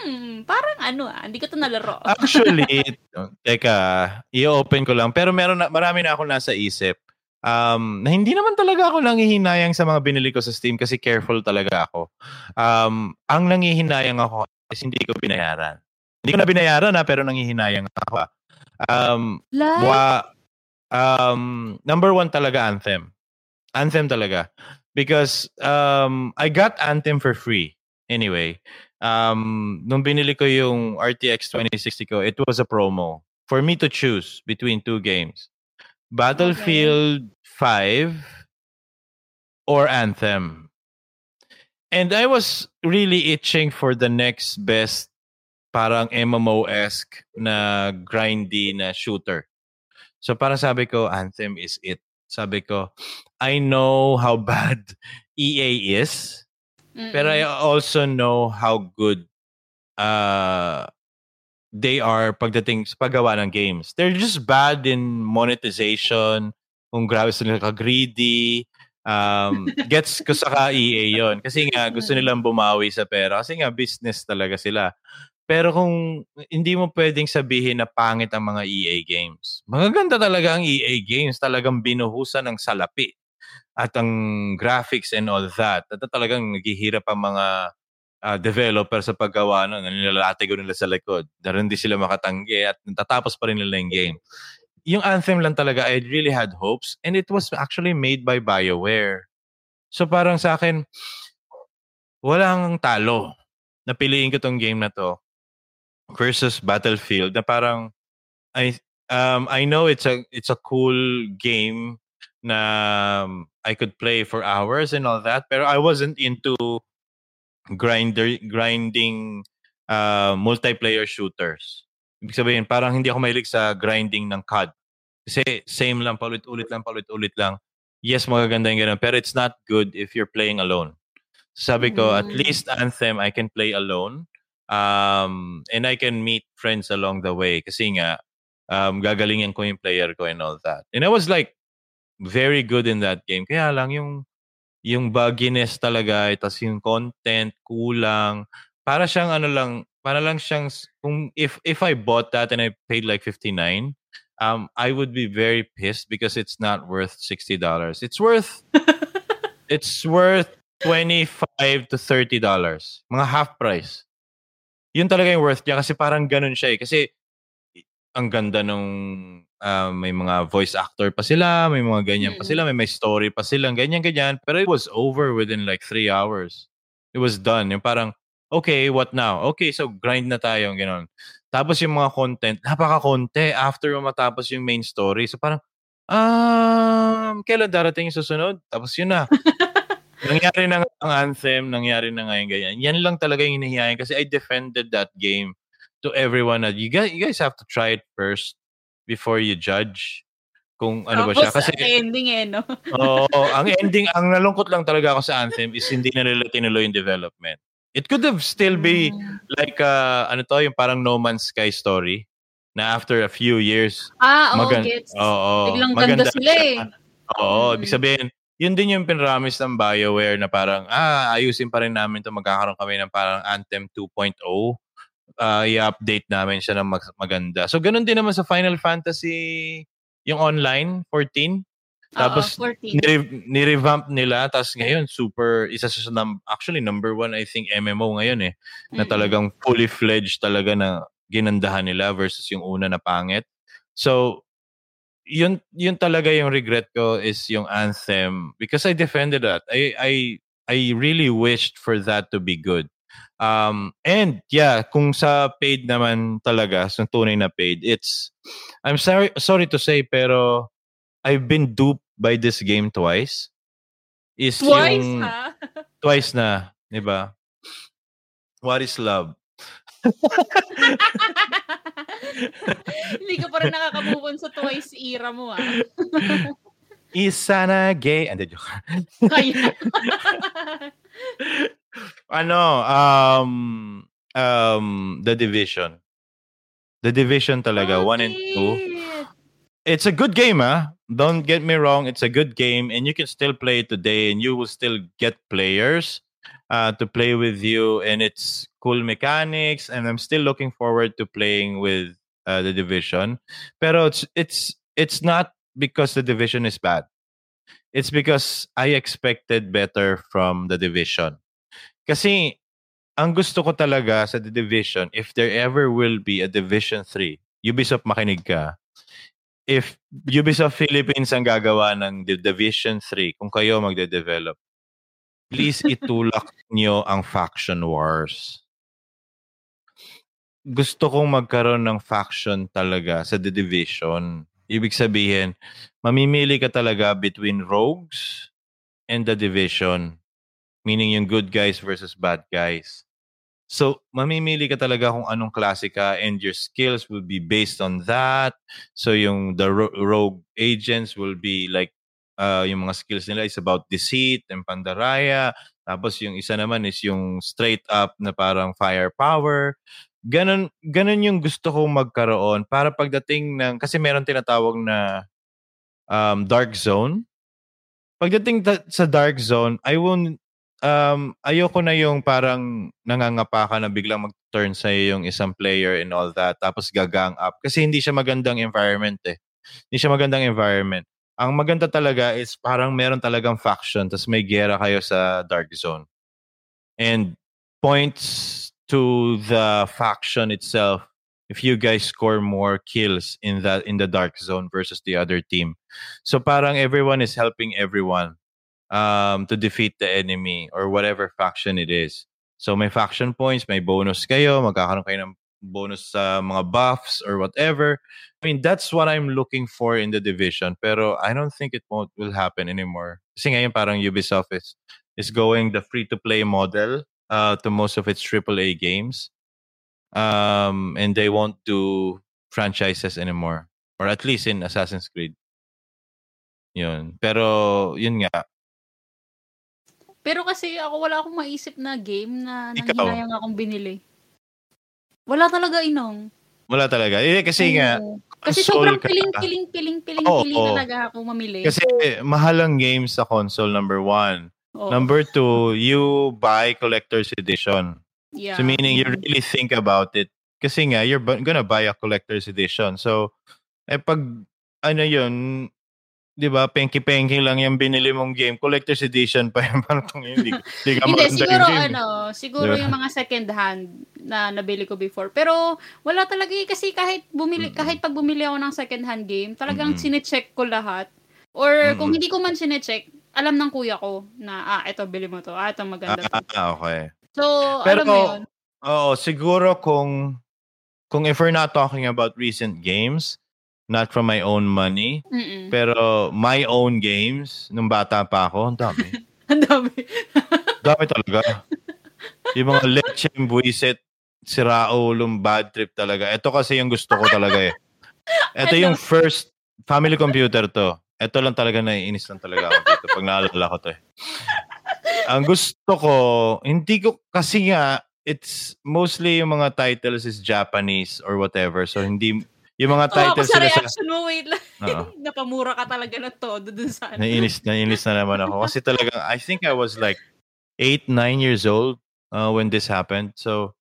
Hmm, parang ano ah, hindi ko to nalaro. Actually, teka, i-open ko lang. Pero meron na, marami na ako nasa isip um, na hindi naman talaga ako nangihinayang sa mga binili ko sa Steam kasi careful talaga ako. Um, ang nangihinayang ako is hindi ko binayaran. Hindi ko na binayaran na pero nangihinayang ako. Um, like? wa, um, number one talaga Anthem. Anthem talaga. Because um, I got Anthem for free. Anyway, um, nung binili ko yung RTX 2060 ko, it was a promo for me to choose between two games. Battlefield okay. 5 or Anthem. And I was really itching for the next best parang MMO-esque na grindy na shooter. So parang sabi ko, Anthem is it. Sabi ko, I know how bad EA is, Mm-mm. but I also know how good uh, they are pagdating sa paggawa ng games. They're just bad in monetization, kung grabe sila ka-greedy. Um, gets ko sa ka-EA yon Kasi nga, gusto nilang bumawi sa pera. Kasi nga, business talaga sila. Pero kung hindi mo pwedeng sabihin na pangit ang mga EA games. Magaganda talaga ang EA games. Talagang binuhusan ng salapi. At ang graphics and all that. At talagang naghihirap ang mga uh, developer sa paggawa nun, nilalatigo nila sa likod. Daron di sila makatanggi at natatapos pa rin nila yung game. Yung Anthem lang talaga, I really had hopes and it was actually made by BioWare. So parang sa akin, walang talo. Napiliin ko tong game na to versus Battlefield na parang I um I know it's a it's a cool game na um, I could play for hours and all that pero I wasn't into grinder grinding uh, multiplayer shooters. Ibig sabihin, parang hindi ako mahilig sa grinding ng COD. Kasi same lang, paulit-ulit lang, paulit-ulit lang. Yes, magaganda yung ganun. Pero it's not good if you're playing alone. Sabi ko, mm. at least Anthem, I can play alone. Um, and I can meet friends along the way. Kasi nga, um, gagalingin ko yung player ko and all that. And I was like, very good in that game. Kaya lang yung yung bugginess talaga, tapos yung content kulang. Para siyang ano lang, para lang siyang kung if if I bought that and I paid like 59, um I would be very pissed because it's not worth $60. It's worth it's worth 25 to 30 dollars. Mga half price. Yun talaga yung worth niya kasi parang ganun siya eh. Kasi ang ganda nung uh, may mga voice actor pa sila, may mga ganyan mm. pa sila, may may story pa sila, ganyan ganyan. Pero it was over within like three hours. It was done. Yung parang, okay, what now? Okay, so grind na tayo, gano'n. Tapos yung mga content, napaka-konti after matapos yung main story. So parang, um, kailan darating yung susunod? Tapos yun na. nangyari na nga ang anthem, nangyari na nga yung ganyan. Yan lang talaga yung hinihiyain kasi I defended that game to everyone na you guys, you guys have to try it first before you judge kung ano ba siya. Kasi, ending eh, no? Oo, oh, ang ending, ang nalungkot lang talaga ako sa Anthem is hindi na nila tinuloy yung development. It could have still be mm. like, uh, ano to, yung parang No Man's Sky story na after a few years. Ah, oh, magan- gets. Oo, oh, Biglang maganda ganda sila eh. Oo, mm. ibig sabihin, yun din yung pinramis ng BioWare na parang, ah, ayusin pa rin namin to magkakaroon kami ng parang Anthem 2.0. Uh, i-update namin siya ng mag- maganda. So, ganun din naman sa Final Fantasy, yung online, 14. Tapos, Oo, 14. Nire- nirevamp nila. Tapos ngayon, super, isa sa, num- actually, number one, I think, MMO ngayon eh. Na talagang fully fledged talaga na ginandahan nila versus yung una na pangit. So, yun yun talaga yung regret ko is yung anthem because I defended that. I I I really wished for that to be good. Um and yeah, kung sa paid naman talaga, sa tunay na paid, it's I'm sorry sorry to say pero I've been duped by this game twice. Is twice, yung ha? twice na, 'di ba? What is love? Hindi ka pa rin nakaka-move sa twice era mo, ah. Isa na gay. Ande, joke. ano, um, um, The Division. The Division talaga, okay. one and two. It's a good game, ah. Don't get me wrong. It's a good game, and you can still play it today, and you will still get players uh, to play with you, and it's cool mechanics. And I'm still looking forward to playing with uh, the division. Pero it's it's it's not because the division is bad. It's because I expected better from the division. Kasi ang gusto ko talaga sa the division, if there ever will be a division 3, Ubisoft makinig ka. If Ubisoft Philippines ang gagawa ng the division 3, kung kayo magde-develop, please itulak nyo ang faction wars gusto kong magkaroon ng faction talaga sa The Division. Ibig sabihin, mamimili ka talaga between rogues and The Division. Meaning yung good guys versus bad guys. So, mamimili ka talaga kung anong klase ka and your skills will be based on that. So, yung the ro- rogue agents will be like, uh, yung mga skills nila is about deceit and pandaraya. Tapos yung isa naman is yung straight up na parang firepower. Ganun, ganun yung gusto kong magkaroon para pagdating ng, kasi meron tinatawag na um, dark zone. Pagdating ta- sa dark zone, I won't, um, ayoko na yung parang nangangapa ka na biglang mag-turn sa yung isang player and all that, tapos gagang up. Kasi hindi siya magandang environment eh. Hindi siya magandang environment. Ang maganda talaga is parang meron talagang faction, tapos may gera kayo sa dark zone. And points to the faction itself if you guys score more kills in that in the dark zone versus the other team. So parang everyone is helping everyone um, to defeat the enemy or whatever faction it is. So may faction points, may bonus kayo, magkakaroon kayo ng bonus sa mga buffs or whatever. I mean, that's what I'm looking for in the division. Pero I don't think it won't will happen anymore. Kasi ngayon parang Ubisoft is, is going the free-to-play model uh, to most of its AAA games. Um, and they won't do franchises anymore. Or at least in Assassin's Creed. Yun. Pero, yun nga. Pero kasi ako wala akong maisip na game na nanghinayang akong binili. Wala talaga inong. Wala talaga. Eh, kasi nga, kasi sobrang piling, piling, piling, piling, oh, piling oh. talaga ako mamili. Kasi mahal ang games sa console, number one. Oh. Number two, you buy collector's edition. Yeah. So meaning you really think about it. Kasi nga, you're gonna buy a collector's edition. So, eh pag, ano yun, di ba, penki-penki lang yung binili mong game. Collector's edition pa yung parang tong hindi, hindi ka Hindi, siguro game. ano, siguro diba? yung mga second hand na nabili ko before. Pero wala talaga eh, kasi kahit bumili, mm-hmm. kahit pag bumili ako ng second hand game, talagang mm-hmm. sinecheck ko lahat. Or mm-hmm. kung hindi ko man sinecheck, alam ng kuya ko na, ah, ito, bili mo to. Ah, ito, maganda to. Ah, okay. So, Pero, alam mo yun. Oo, siguro kung, kung if we're not talking about recent games, not from my own money. Mm-mm. Pero my own games, nung bata pa ako, ang dami. ang dami. dami talaga. Yung mga lecheng buisit, siraulong bad trip talaga. Ito kasi yung gusto ko talaga eh. Ito yung first family computer to. Ito lang talaga naiinis lang talaga ako dito pag naalala ko to eh. Ang gusto ko, hindi ko, kasi nga, it's mostly yung mga titles is Japanese or whatever. So hindi yung mga titles oh, sila sa... reaction mo, wait lang. Napamura ka talaga na todo dun sa ano. Naiinis, naiinis na naman ako. Kasi talaga, I think I was like 8, 9 years old uh, when this happened. So,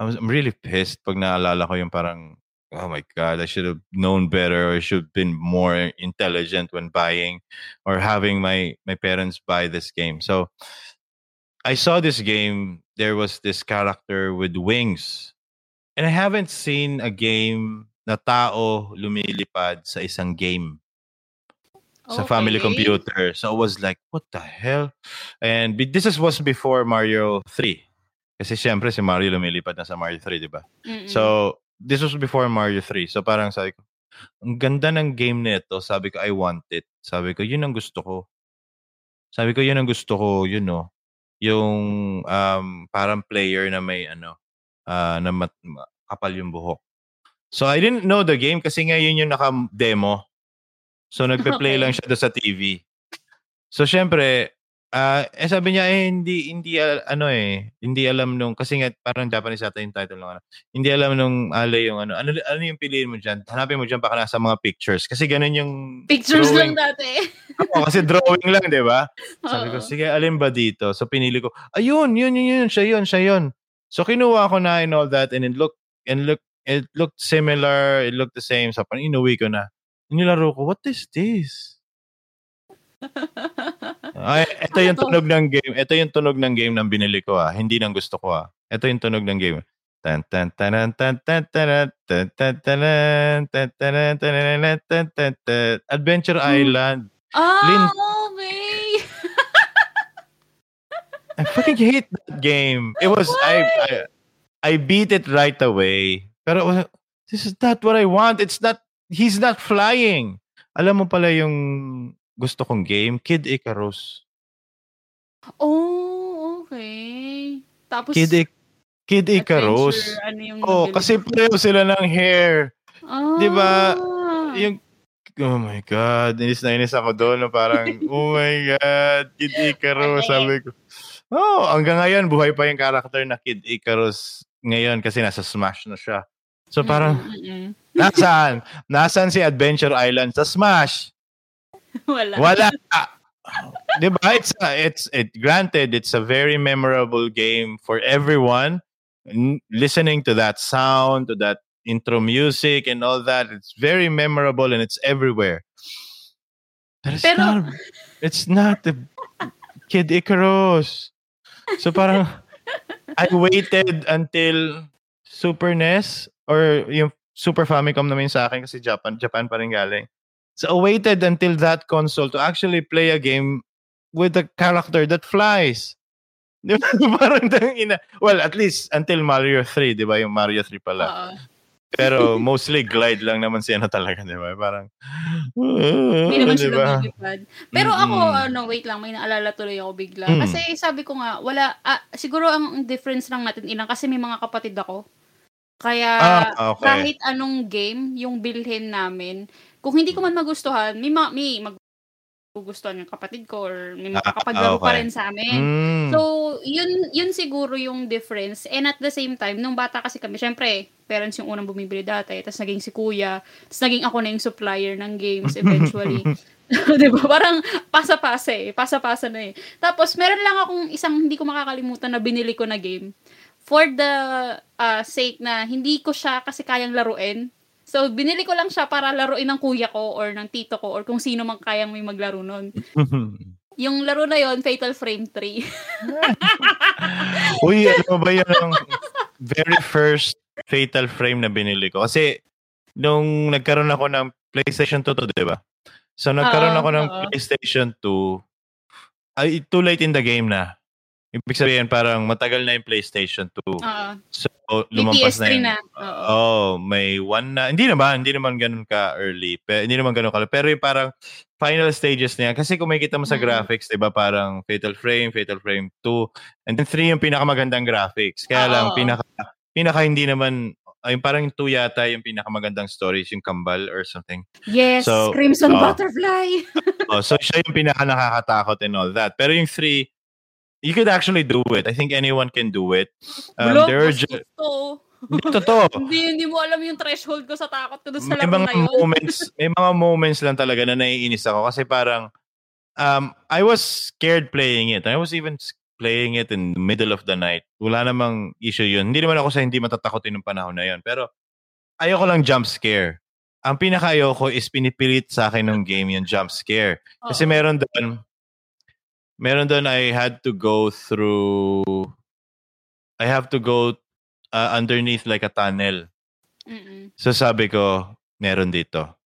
I was, I'm really pissed pag naalala ko yung parang, oh my God, I should have known better or should have been more intelligent when buying or having my, my parents buy this game. So, I saw this game. There was this character with wings. And I haven't seen a game na tao lumilipad sa isang game sa okay. family computer. So I was like, what the hell? And this is, was before Mario 3. Kasi syempre si Mario lumilipad na sa Mario 3, di ba? So this was before Mario 3. So parang sabi ko, ang ganda ng game nito. Sabi ko, I want it. Sabi ko, yun ang gusto ko. Sabi ko, yun ang gusto ko, yun no. Yung um, parang player na may ano, uh, na mat, kapal yung buhok. So I didn't know the game kasi nga yun yung naka-demo. So nagpe-play okay. lang siya sa TV. So syempre, uh, eh sabi niya eh hindi hindi uh, ano eh, hindi alam nung kasi nga parang Japanese ata yung title ng ano. Hindi alam nung Ale yung ano. Ano ano yung piliin mo diyan? Hanapin mo diyan baka nasa mga pictures kasi ganun yung Pictures drawing. lang dati. Oo, kasi drawing lang, 'di ba? Sabi ko, sige, alin ba dito? So pinili ko, ayun, yun, yun, yun, siya yun, siya yun. So kinuha ko na and all that and it look and look it looked similar, it looked the same. So, parang inuwi ko na. Nilaro ko, what is this? Ay, ito yung tunog ng game. Ito yung tunog ng game ng binili ko ah. Hindi nang gusto ko ah. Ito yung tunog ng game. Tan tan tan tan tan tan tan tan tan tan tan tan Adventure Island. Ah, Lin- okay. I fucking hate that game. It was I, I I beat it right away. Pero this is not what I want. It's not, he's not flying. Alam mo pala yung gusto kong game, Kid Icarus. Oh, okay. Tapos, Kid, I- Kid Icarus. Ano yung oh, kasi pareho sila ng hair. Oh. Di ba? Ah. Yung, oh my God, inis na inis ako doon. Parang, oh my God, Kid Icarus. Sabi ko, oh, hanggang ngayon, buhay pa yung character na Kid Icarus ngayon kasi nasa Smash na siya. So parang, Mm-mm. nasaan? Nasaan si Adventure Island sa Smash? Wala. Wala. Di ba? It's, uh, it's, it, granted, it's a very memorable game for everyone. N- listening to that sound, to that intro music and all that, it's very memorable and it's everywhere. But it's Pero, not, it's not the Kid Icarus. So parang, I waited until Super NES or yung Super Famicom naman sa akin kasi Japan, Japan pa rin galing. So I waited until that console to actually play a game with a character that flies. Di ba? Parang ina. Well, at least until Mario 3, di ba? Yung Mario 3 pala. Uh-oh. Pero mostly glide lang naman siya na talaga, di ba? Parang, Hindi naman siya diba? lumilipad. Pero mm-hmm. ako, ano, wait lang, may naalala tuloy ako bigla. Mm. Kasi sabi ko nga, wala, ah, siguro ang difference lang natin ilang, kasi may mga kapatid ako. Kaya ah, okay. kahit anong game yung bilhin namin, kung hindi ko man magustuhan, may, ma- may magugustuhan yung kapatid ko or may makakapaglaro ah, okay. pa rin sa amin. Mm. So, yun yun siguro yung difference. And at the same time, nung bata kasi kami, syempre, parents yung unang bumibili dati, tapos naging si kuya, tapos naging ako na yung supplier ng games eventually. 'Di ba? Parang pasa-pasa eh. Pasa-pasa na eh. Tapos meron lang akong isang hindi ko makakalimutan na binili ko na game for the uh, sake na hindi ko siya kasi kayang laruin So, binili ko lang siya para laruin ng kuya ko or ng tito ko or kung sino man kayang may maglaro nun. yung laro na yon Fatal Frame 3. Uy, ano ba yung very first Fatal Frame na binili ko? Kasi, nung nagkaroon ako ng PlayStation 2 to, di ba? So, nagkaroon uh, ako ng uh, PlayStation 2. Ay, too late in the game na. Ibig sabihin, parang matagal na yung PlayStation 2. Uh, so, lumampas na yun. na. Oo, oh, may one na. Hindi naman, hindi naman ganun ka-early. Pero, hindi naman ganun ka Pero yung parang final stages na yan. Kasi kung makikita mo sa mm-hmm. graphics, di ba, parang Fatal Frame, Fatal Frame 2, and then 3 yung pinakamagandang graphics. Kaya uh, lang, pinaka, pinaka hindi naman ay parang yung two yata yung pinakamagandang stories, yung Kambal or something. Yes, so, Crimson oh, Butterfly. oh, so siya yung pinaka nakakatakot and all that. Pero yung three, you could actually do it. I think anyone can do it. Um, Bulog, there are ju- hindi totoo. hindi, hindi mo alam yung threshold ko sa takot ko doon sa laro mga na yun. moments, may mga moments lang talaga na naiinis ako kasi parang um, I was scared playing it. I was even playing it in the middle of the night. Wala namang issue yun. Hindi naman ako sa hindi matatakotin ng panahon na yun. Pero ayoko lang jump scare. Ang pinaka ayoko is pinipilit sa akin ng game yung jump scare. Kasi meron doon, meron doon I had to go through, I have to go uh, underneath like a tunnel. Mm-mm. So sabi ko, meron dito.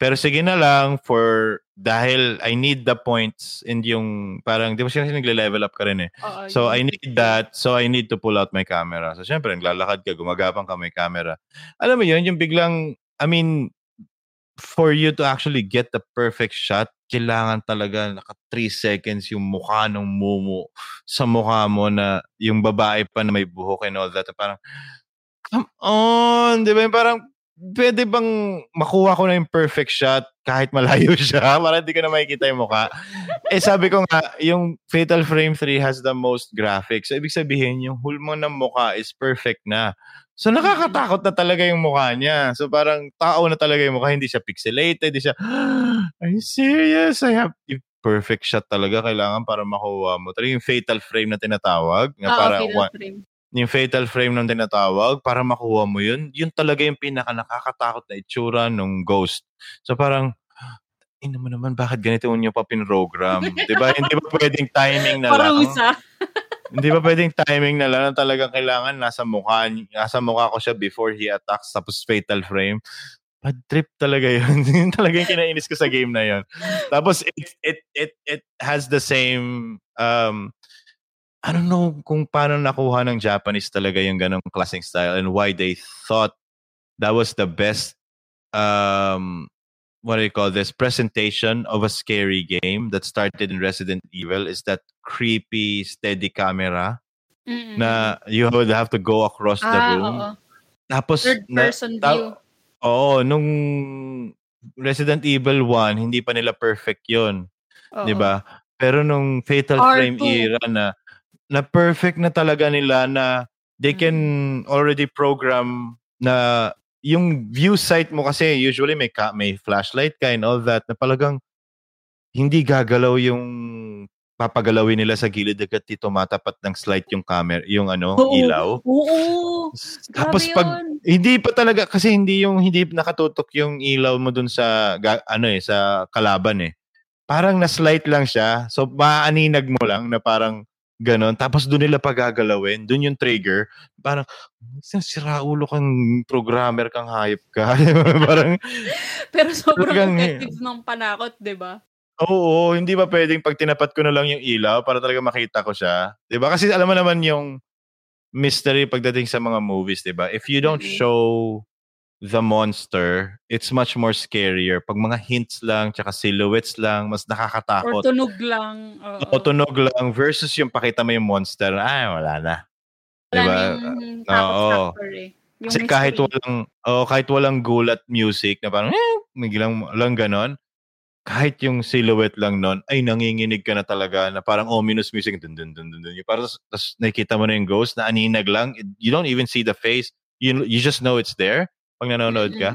Pero sige na lang for dahil I need the points and yung parang di ba siya nagle-level up ka rin eh. Oo, so I need that. So I need to pull out my camera. So syempre naglalakad ka, gumagapang ka may camera. Alam mo yun, yung biglang I mean for you to actually get the perfect shot, kailangan talaga naka 3 seconds yung mukha ng mumu sa mukha mo na yung babae pa na may buhok and all that. Parang, come on! Di ba? Parang, pwede bang makuha ko na yung perfect shot kahit malayo siya para hindi ko na makikita yung mukha? eh sabi ko nga, yung Fatal Frame 3 has the most graphics. So ibig sabihin, yung hulmo ng mukha is perfect na. So nakakatakot na talaga yung mukha niya. So parang tao na talaga yung mukha, hindi siya pixelated, hindi siya, are you serious? I have perfect shot talaga kailangan para makuha mo. Talaga yung fatal frame na tinatawag. Na oh, para fatal one, frame yung fatal frame ng tinatawag para makuha mo yun, yun talaga yung pinaka nakakatakot na itsura ng ghost. So parang, ina mo naman, bakit ganito nyo pa pinrogram? di ba? Hindi ba pwedeng timing na lang? Hindi ba pwedeng timing na lang na talagang kailangan nasa mukha, nasa mukha ko siya before he attacks tapos fatal frame? Bad trip talaga yun. yun talaga yung kinainis ko sa game na yun. Tapos it, it, it, it has the same um, I don't know kung paano nakuha ng Japanese talaga yung ganong klaseng style and why they thought that was the best um what do you call this presentation of a scary game that started in Resident Evil is that creepy steady camera Mm-mm. na you would have to go across the ah, room. Oo. Tapos third person na, view. Oo, nung Resident Evil 1, hindi pa nila perfect 'yon. 'Di ba? Pero nung Fatal R2. Frame era na na perfect na talaga nila na they can mm. already program na yung view site mo kasi usually may ka, may flashlight ka and all that na palagang hindi gagalaw yung papagalawin nila sa gilid agad dito matapat ng slide yung camera, yung ano, oo, ilaw. Oo. Tapos pag yun. hindi pa talaga kasi hindi yung hindi nakatutok yung ilaw mo dun sa ano eh sa kalaban eh. Parang na-slide lang siya. So maaninag mo lang na parang Ganon. Tapos doon nila pagagalawin. Doon yung trigger. Parang, sira ulo kang programmer kang hayop ka. parang, Pero sobrang effective ng panakot, di ba? Oo, hindi ba pwedeng pag tinapat ko na lang yung ilaw para talaga makita ko siya? 'Di ba? Kasi alam mo naman yung mystery pagdating sa mga movies, 'di ba? If you don't mm-hmm. show the monster, it's much more scarier. Pag mga hints lang, tsaka silhouettes lang, mas nakakatakot. Or tunog lang. Oo. O tunog lang versus yung pakita mo yung monster, ay, wala na. Wala diba? yung Oo. eh. Yung Kasi kahit walang, oh, kahit walang gulat music na parang, eh, biglang lang ganon, kahit yung silhouette lang nun, ay nanginginig ka na talaga na parang ominous music, dun dun dun dun dun. Parang tapos nakikita mo na yung ghost na aninag lang, you don't even see the face, you, you just know it's there pag nanonood ka.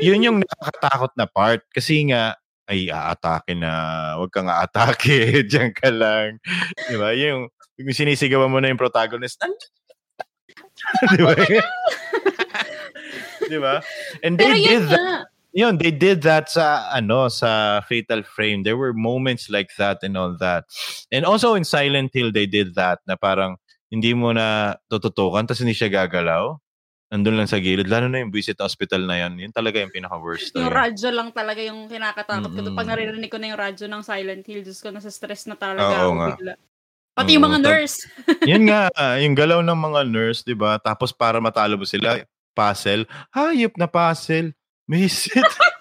yun yung nakakatakot na part. Kasi nga, ay aatake na, wag kang aatake, diyan ka lang. Di ba? Yung, yung sinisigawan mo na yung protagonist, di ba? Di ba? And they Pero did that. Yun, they did that sa ano sa Fatal Frame. There were moments like that and all that. And also in Silent Hill they did that na parang hindi mo na tututukan tapos hindi siya gagalaw. Nandun lang sa gilid. Lalo na yung visit hospital na yan. Yun talaga yung pinaka-worst. yung radyo lang talaga yung kinakatakot mm-hmm. ko. Pag naririnig ko na yung radyo ng Silent Hill, Diyos ko, nasa stress na talaga Oo, ako bigla. Pati yung mga nurse. yun nga, yung galaw ng mga nurse, di ba? Tapos para matalo mo sila, puzzle. Hayop na puzzle. Visit. Oy,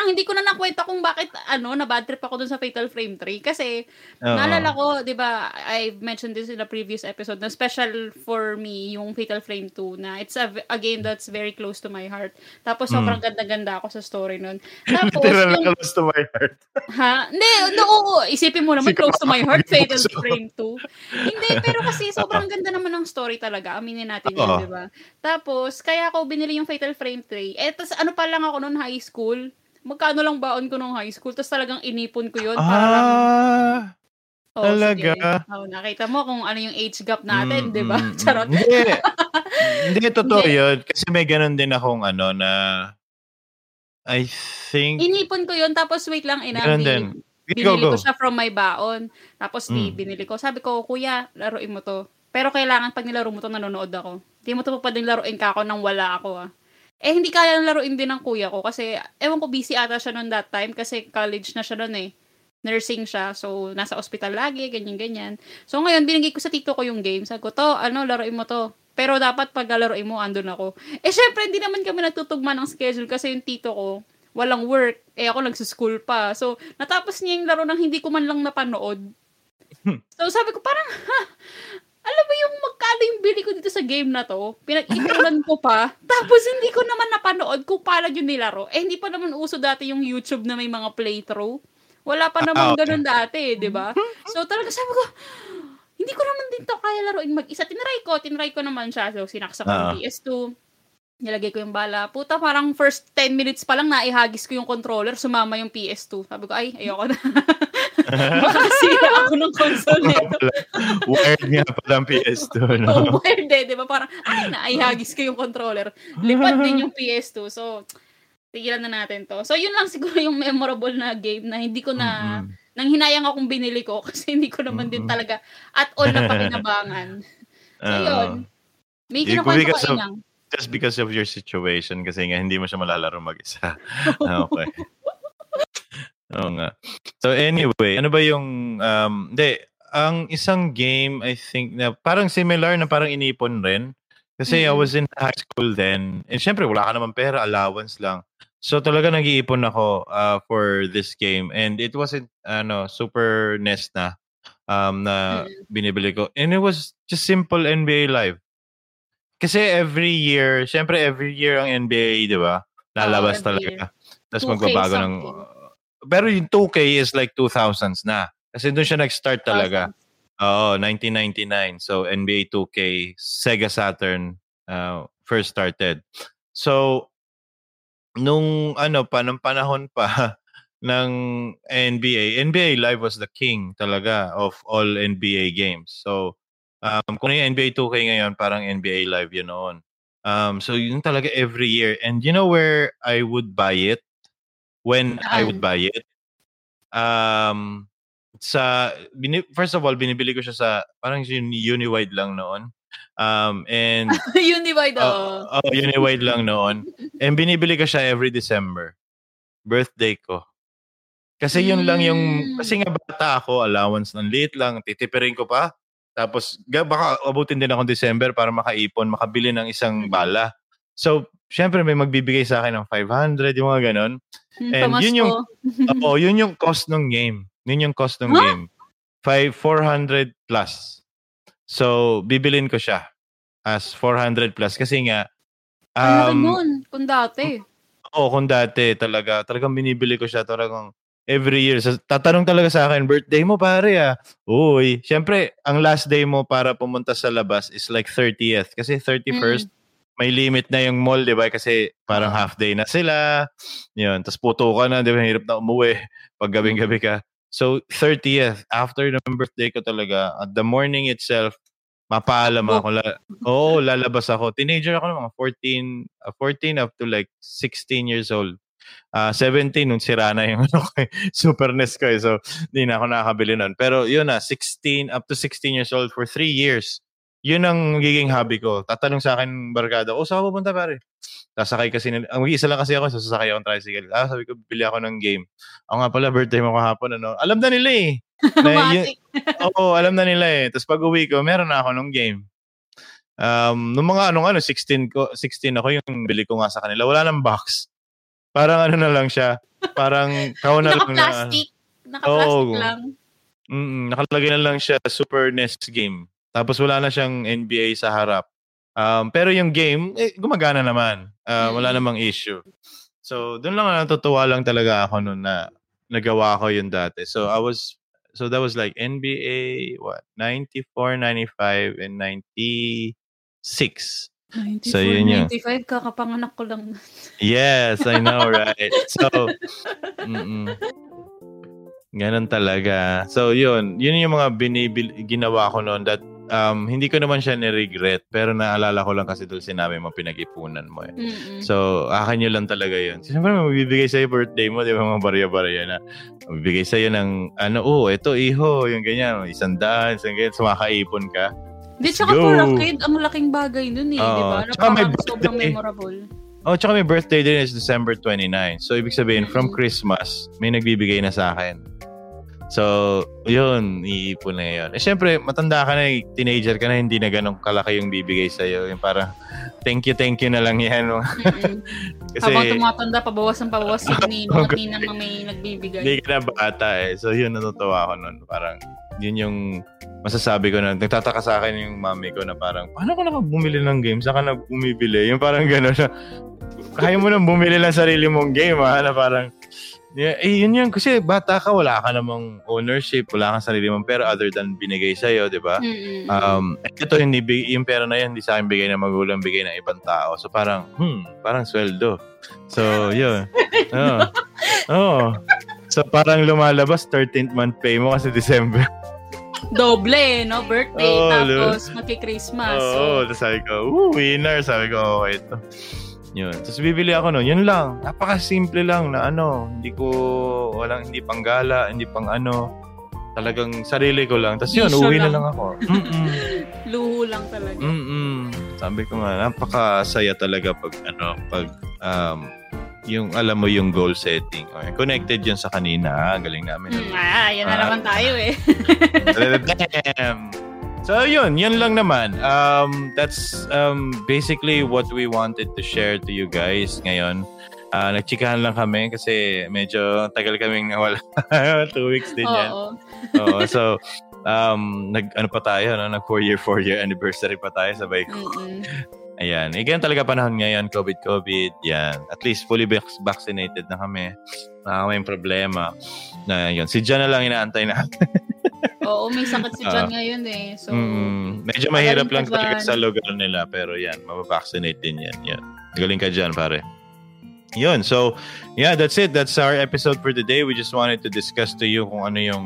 lang, hindi ko na nakwenta kung bakit ano, na bad trip ako dun sa Fatal Frame 3 kasi uh-huh. naalala ko, 'di ba, I mentioned this in a previous episode na special for me yung Fatal Frame 2 na it's a, a game that's very close to my heart. Tapos sobrang mm. ganda-ganda ako sa story nun. Tapos yung, close to my heart. ha? Hindi, no, oo, isipin mo naman close to my heart Fatal Frame 2. Hindi, pero kasi sobrang ganda naman ng story talaga. Aminin natin yun, 'di ba? Tapos kaya ako binili yung Fatal Frame 3. Eh, tas ano pa lang ako noon high school, magkano lang baon ko nung high school, tapos talagang inipon ko yun. Parang, ah, oh, talaga? Oh, nakita mo kung ano yung age gap natin, mm, di ba? Mm, Charot. Hindi. hindi, totoo hindi. yun. Kasi may ganun din akong ano na, I think... Inipon ko yun, tapos wait lang, ina. Ganun din. Binili go, go. ko siya from my baon. Tapos mm. binili ko. Sabi ko, kuya, laruin mo to. Pero kailangan pag nilaro mo to, nanonood ako. Hindi mo to pa din laruin ka ako nang wala ako ah. Eh, hindi kaya laruin din ng kuya ko kasi, ewan ko, busy ata siya noon that time kasi college na siya noon eh. Nursing siya. So, nasa ospital lagi, ganyan-ganyan. So, ngayon, binigay ko sa tito ko yung game. Sabi ko, to, ano, laruin mo to. Pero dapat pag laruin mo, andun ako. Eh, syempre, hindi naman kami nagtutugma ng schedule kasi yung tito ko, walang work. Eh, ako nagsuschool pa. So, natapos niya yung laro nang hindi ko man lang napanood. Hmm. So, sabi ko, parang, ha, alam mo yung magkano yung bili ko dito sa game na to, pinag-ipunan ko pa, tapos hindi ko naman napanood kung paano yun nilaro. Eh, hindi pa naman uso dati yung YouTube na may mga playthrough. Wala pa naman ah, okay. ganun dati, di ba? So, talaga sabi ko, hindi ko naman din to kaya laruin mag-isa. Tinry ko, tinry ko naman siya. So, sinaksa ko yung ah. PS2. Nilagay ko yung bala. Puta, parang first 10 minutes pa lang naihagis ko yung controller, sumama yung PS2. Sabi ko, ay, ayoko na. Makasira ako ng console nito. wired nga pala ang PS2, no? Oh, wired eh, di ba? Parang, ay, naihagis ko yung controller. Lipat din yung PS2. So, tigilan na natin to. So, yun lang siguro yung memorable na game na hindi ko na, mm-hmm. nang hinayang akong binili ko kasi hindi ko naman mm-hmm. din talaga at all na pakinabangan. So, yun. May kinukwento ko inyang. Just because of your situation kasi nga hindi mo siya malalaro mag-isa. okay. Oo nga. So anyway, ano ba yung um hindi ang isang game I think na parang similar na parang inipon rin kasi mm-hmm. I was in high school then. And syempre wala ka naman pera, allowance lang. So talaga nag-iipon ako uh, for this game and it wasn't ano super NES na um na binibili ko. And it was just simple NBA Live. Kasi every year, syempre every year ang NBA, 'di ba? Lalabas oh, talaga. Tapos magbabago ng pero yung 2K is like 2000s na. Kasi doon siya nag-start talaga. Oo, 1999. So, NBA 2K, Sega Saturn uh, first started. So, nung ano pa, nung panahon pa ng NBA, NBA Live was the king talaga of all NBA games. So, um, kung yung NBA 2K ngayon, parang NBA Live yun noon. Um, so, yun talaga every year. And you know where I would buy it? when I would buy it. Um, sa bini, first of all binibili ko siya sa parang Uniwide lang noon. Um, and Uniwide oh. Uh, oh, Uniwide lang noon. And binibili ko siya every December. Birthday ko. Kasi yun mm. lang yung hmm. kasi nga bata ako, allowance ng liit lang, titipirin ko pa. Tapos baka abutin din ako December para makaipon, makabili ng isang mm. bala. So, syempre may magbibigay sa akin ng 500, yung mga ganon. Hmm, And Pamasko. yun yung, oh, yun yung cost ng game. Yun yung cost ng huh? game. 5, 400 plus. So, bibilin ko siya as 400 plus kasi nga, um, ano nun? Kung dati. Oo, oh, kung dati talaga. Talagang binibili ko siya. Talagang every year. So, tatanong talaga sa akin, birthday mo pare ah. Uy, syempre, ang last day mo para pumunta sa labas is like 30th. Kasi 31st, mm may limit na yung mall, di ba? Kasi parang half day na sila. Yun. Tapos puto ka na, di ba? Hirap na umuwi pag gabing-gabi ka. So, 30th, after ng birthday ko talaga, at the morning itself, Mapaalam ako. La- Oo, oh, lalabas ako. Teenager ako ng mga 14, uh, 14 up to like 16 years old. Uh, ah, 17 nung sira na yung ano Super NES ko eh. So, hindi na ako nakakabili nun. Pero yun na, 16 up to 16 years old for 3 years. Yun ang giging hobby ko. Tatanong sa akin barkada, oh, saan pupunta pare? Sasakay kasi, ang mag-isa lang kasi ako, so sasakay ako ng tricycle. Ah, sabi ko, bili ako ng game. Ako nga pala, birthday mo kahapon, ano. Alam na nila eh. na, yun, oo, alam na nila eh. Tapos pag uwi ko, meron na ako ng game. Um, nung mga anong ano, 16 ko, 16 ako yung bili ko nga sa kanila. Wala nang box. Parang ano na lang siya. Parang kao na lang na. Naka-plastic. Naka-plastic oh, lang. Mm, nakalagay na lang siya Super NES game. Tapos wala na siyang NBA sa harap. Um, pero yung game, eh, gumagana naman. Uh, wala namang issue. So, doon lang natutuwa lang talaga ako noon na nagawa ko yun dati. So, I was So that was like NBA, what, 94, 95, and 96. 94, so yun yun. 95, kakapanganak ko lang. yes, I know, right? So, mm Ganun talaga. So, yun. Yun yung mga binibil, ginawa ko noon that um, hindi ko naman siya ni-regret, pero naalala ko lang kasi doon sinabi mo, pinag-ipunan mo eh. Mm-mm. So, akin nyo lang talaga yun. Siyempre, mabibigay sa'yo birthday mo, di ba, mga barya-barya na. Mabibigay sa'yo ng, ano, oh, ito, iho, yung ganyan, isang daan, isang ganyan, sumakaipon ka. Di, tsaka for a kid, ang laking bagay nun eh, oh, di ba? Tsaka may sobrang memorable. Oh, tsaka may birthday din is December 29. So, ibig sabihin, mm-hmm. from Christmas, may nagbibigay na sa akin. So, yun, iipon na yun. Eh, syempre, matanda ka na, eh, teenager ka na, hindi na ganun kalaki yung bibigay sa'yo. Yung parang, thank you, thank you na lang yan. Kasi, Habang tumatanda, pabawas ng pabawas yung ninang at ninang may nagbibigay. Hindi ka na bata eh. So, yun, natutuwa ako nun. Parang, yun yung masasabi ko na, nagtataka sa akin yung mami ko na parang, paano ka nakabumili ng game? Saan ka na bumibili? Yung parang gano'n na, kaya mo nang bumili ng sarili mong game ha? Na parang, Yeah, eh, yun yan. Kasi bata ka, wala ka namang ownership, wala kang sarili mong pera other than binigay sa'yo, di ba? Mm-hmm. Um, ito, hindi, yung pera na yan, hindi sa akin bigay ng magulang, bigay ng ibang tao. So parang, hmm, parang sweldo. So, yun. Oo. oh. oh. So parang lumalabas, 13th month pay mo kasi December. Doble, no? Birthday, oh, tapos magki-Christmas. Oo, oh, so. sabi ko, ooh, winner. Sabi ko, okay ito. Yun. Tapos bibili ako nun. Yun lang. Napaka-simple lang na ano. Hindi ko, walang, hindi pang gala, hindi pang ano. Talagang sarili ko lang. Tapos yun, uwi na lang ako. Luho lang talaga. Mm-mm. Sabi ko nga, napakasaya talaga pag ano, pag um, yung alam mo yung goal setting. Okay. Connected yun sa kanina. Galing namin. Mm, ah, yan na uh, naman tayo eh. Damn. So yun, yun lang naman. Um, that's um, basically what we wanted to share to you guys ngayon. Uh, nagchikahan lang kami kasi medyo tagal kaming nawala. Two weeks din yan. Oo. Oo. So, um, nag, ano pa tayo, no? nag four year, four year anniversary pa tayo sabay ko. Ayan. Ganyan talaga panahon ngayon, COVID-COVID. Yan. At least fully vaccinated na kami. Wala kami problema. Na yun. Si John na lang inaantay natin. Oo, may sakit si John uh, ngayon eh. So, mm, medyo mahirap lang talaga sa lugar nila. Pero yan, mabavaccinate din yan. yan. Galing ka dyan, pare. Yun. So, yeah, that's it. That's our episode for today. We just wanted to discuss to you kung ano yung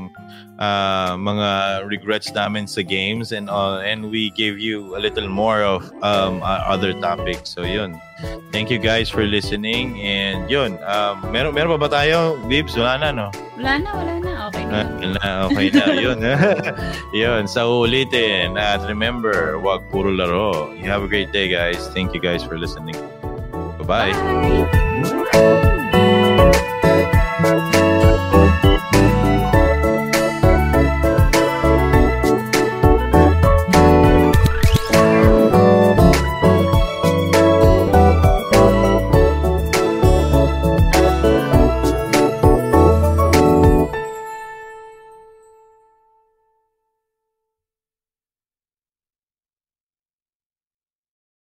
uh, mga regrets namin sa games and uh, and we gave you a little more of um, uh, other topics. So, yun. Thank you guys for listening and yun. Um, meron, meron pa ba tayo, Bibs? Wala na, no? Wala na, wala na. Okay na. na okay na. yun. yun. Sa ulitin. At remember, wag puro laro. You have a great day, guys. Thank you guys for listening. Bye-bye. Bye.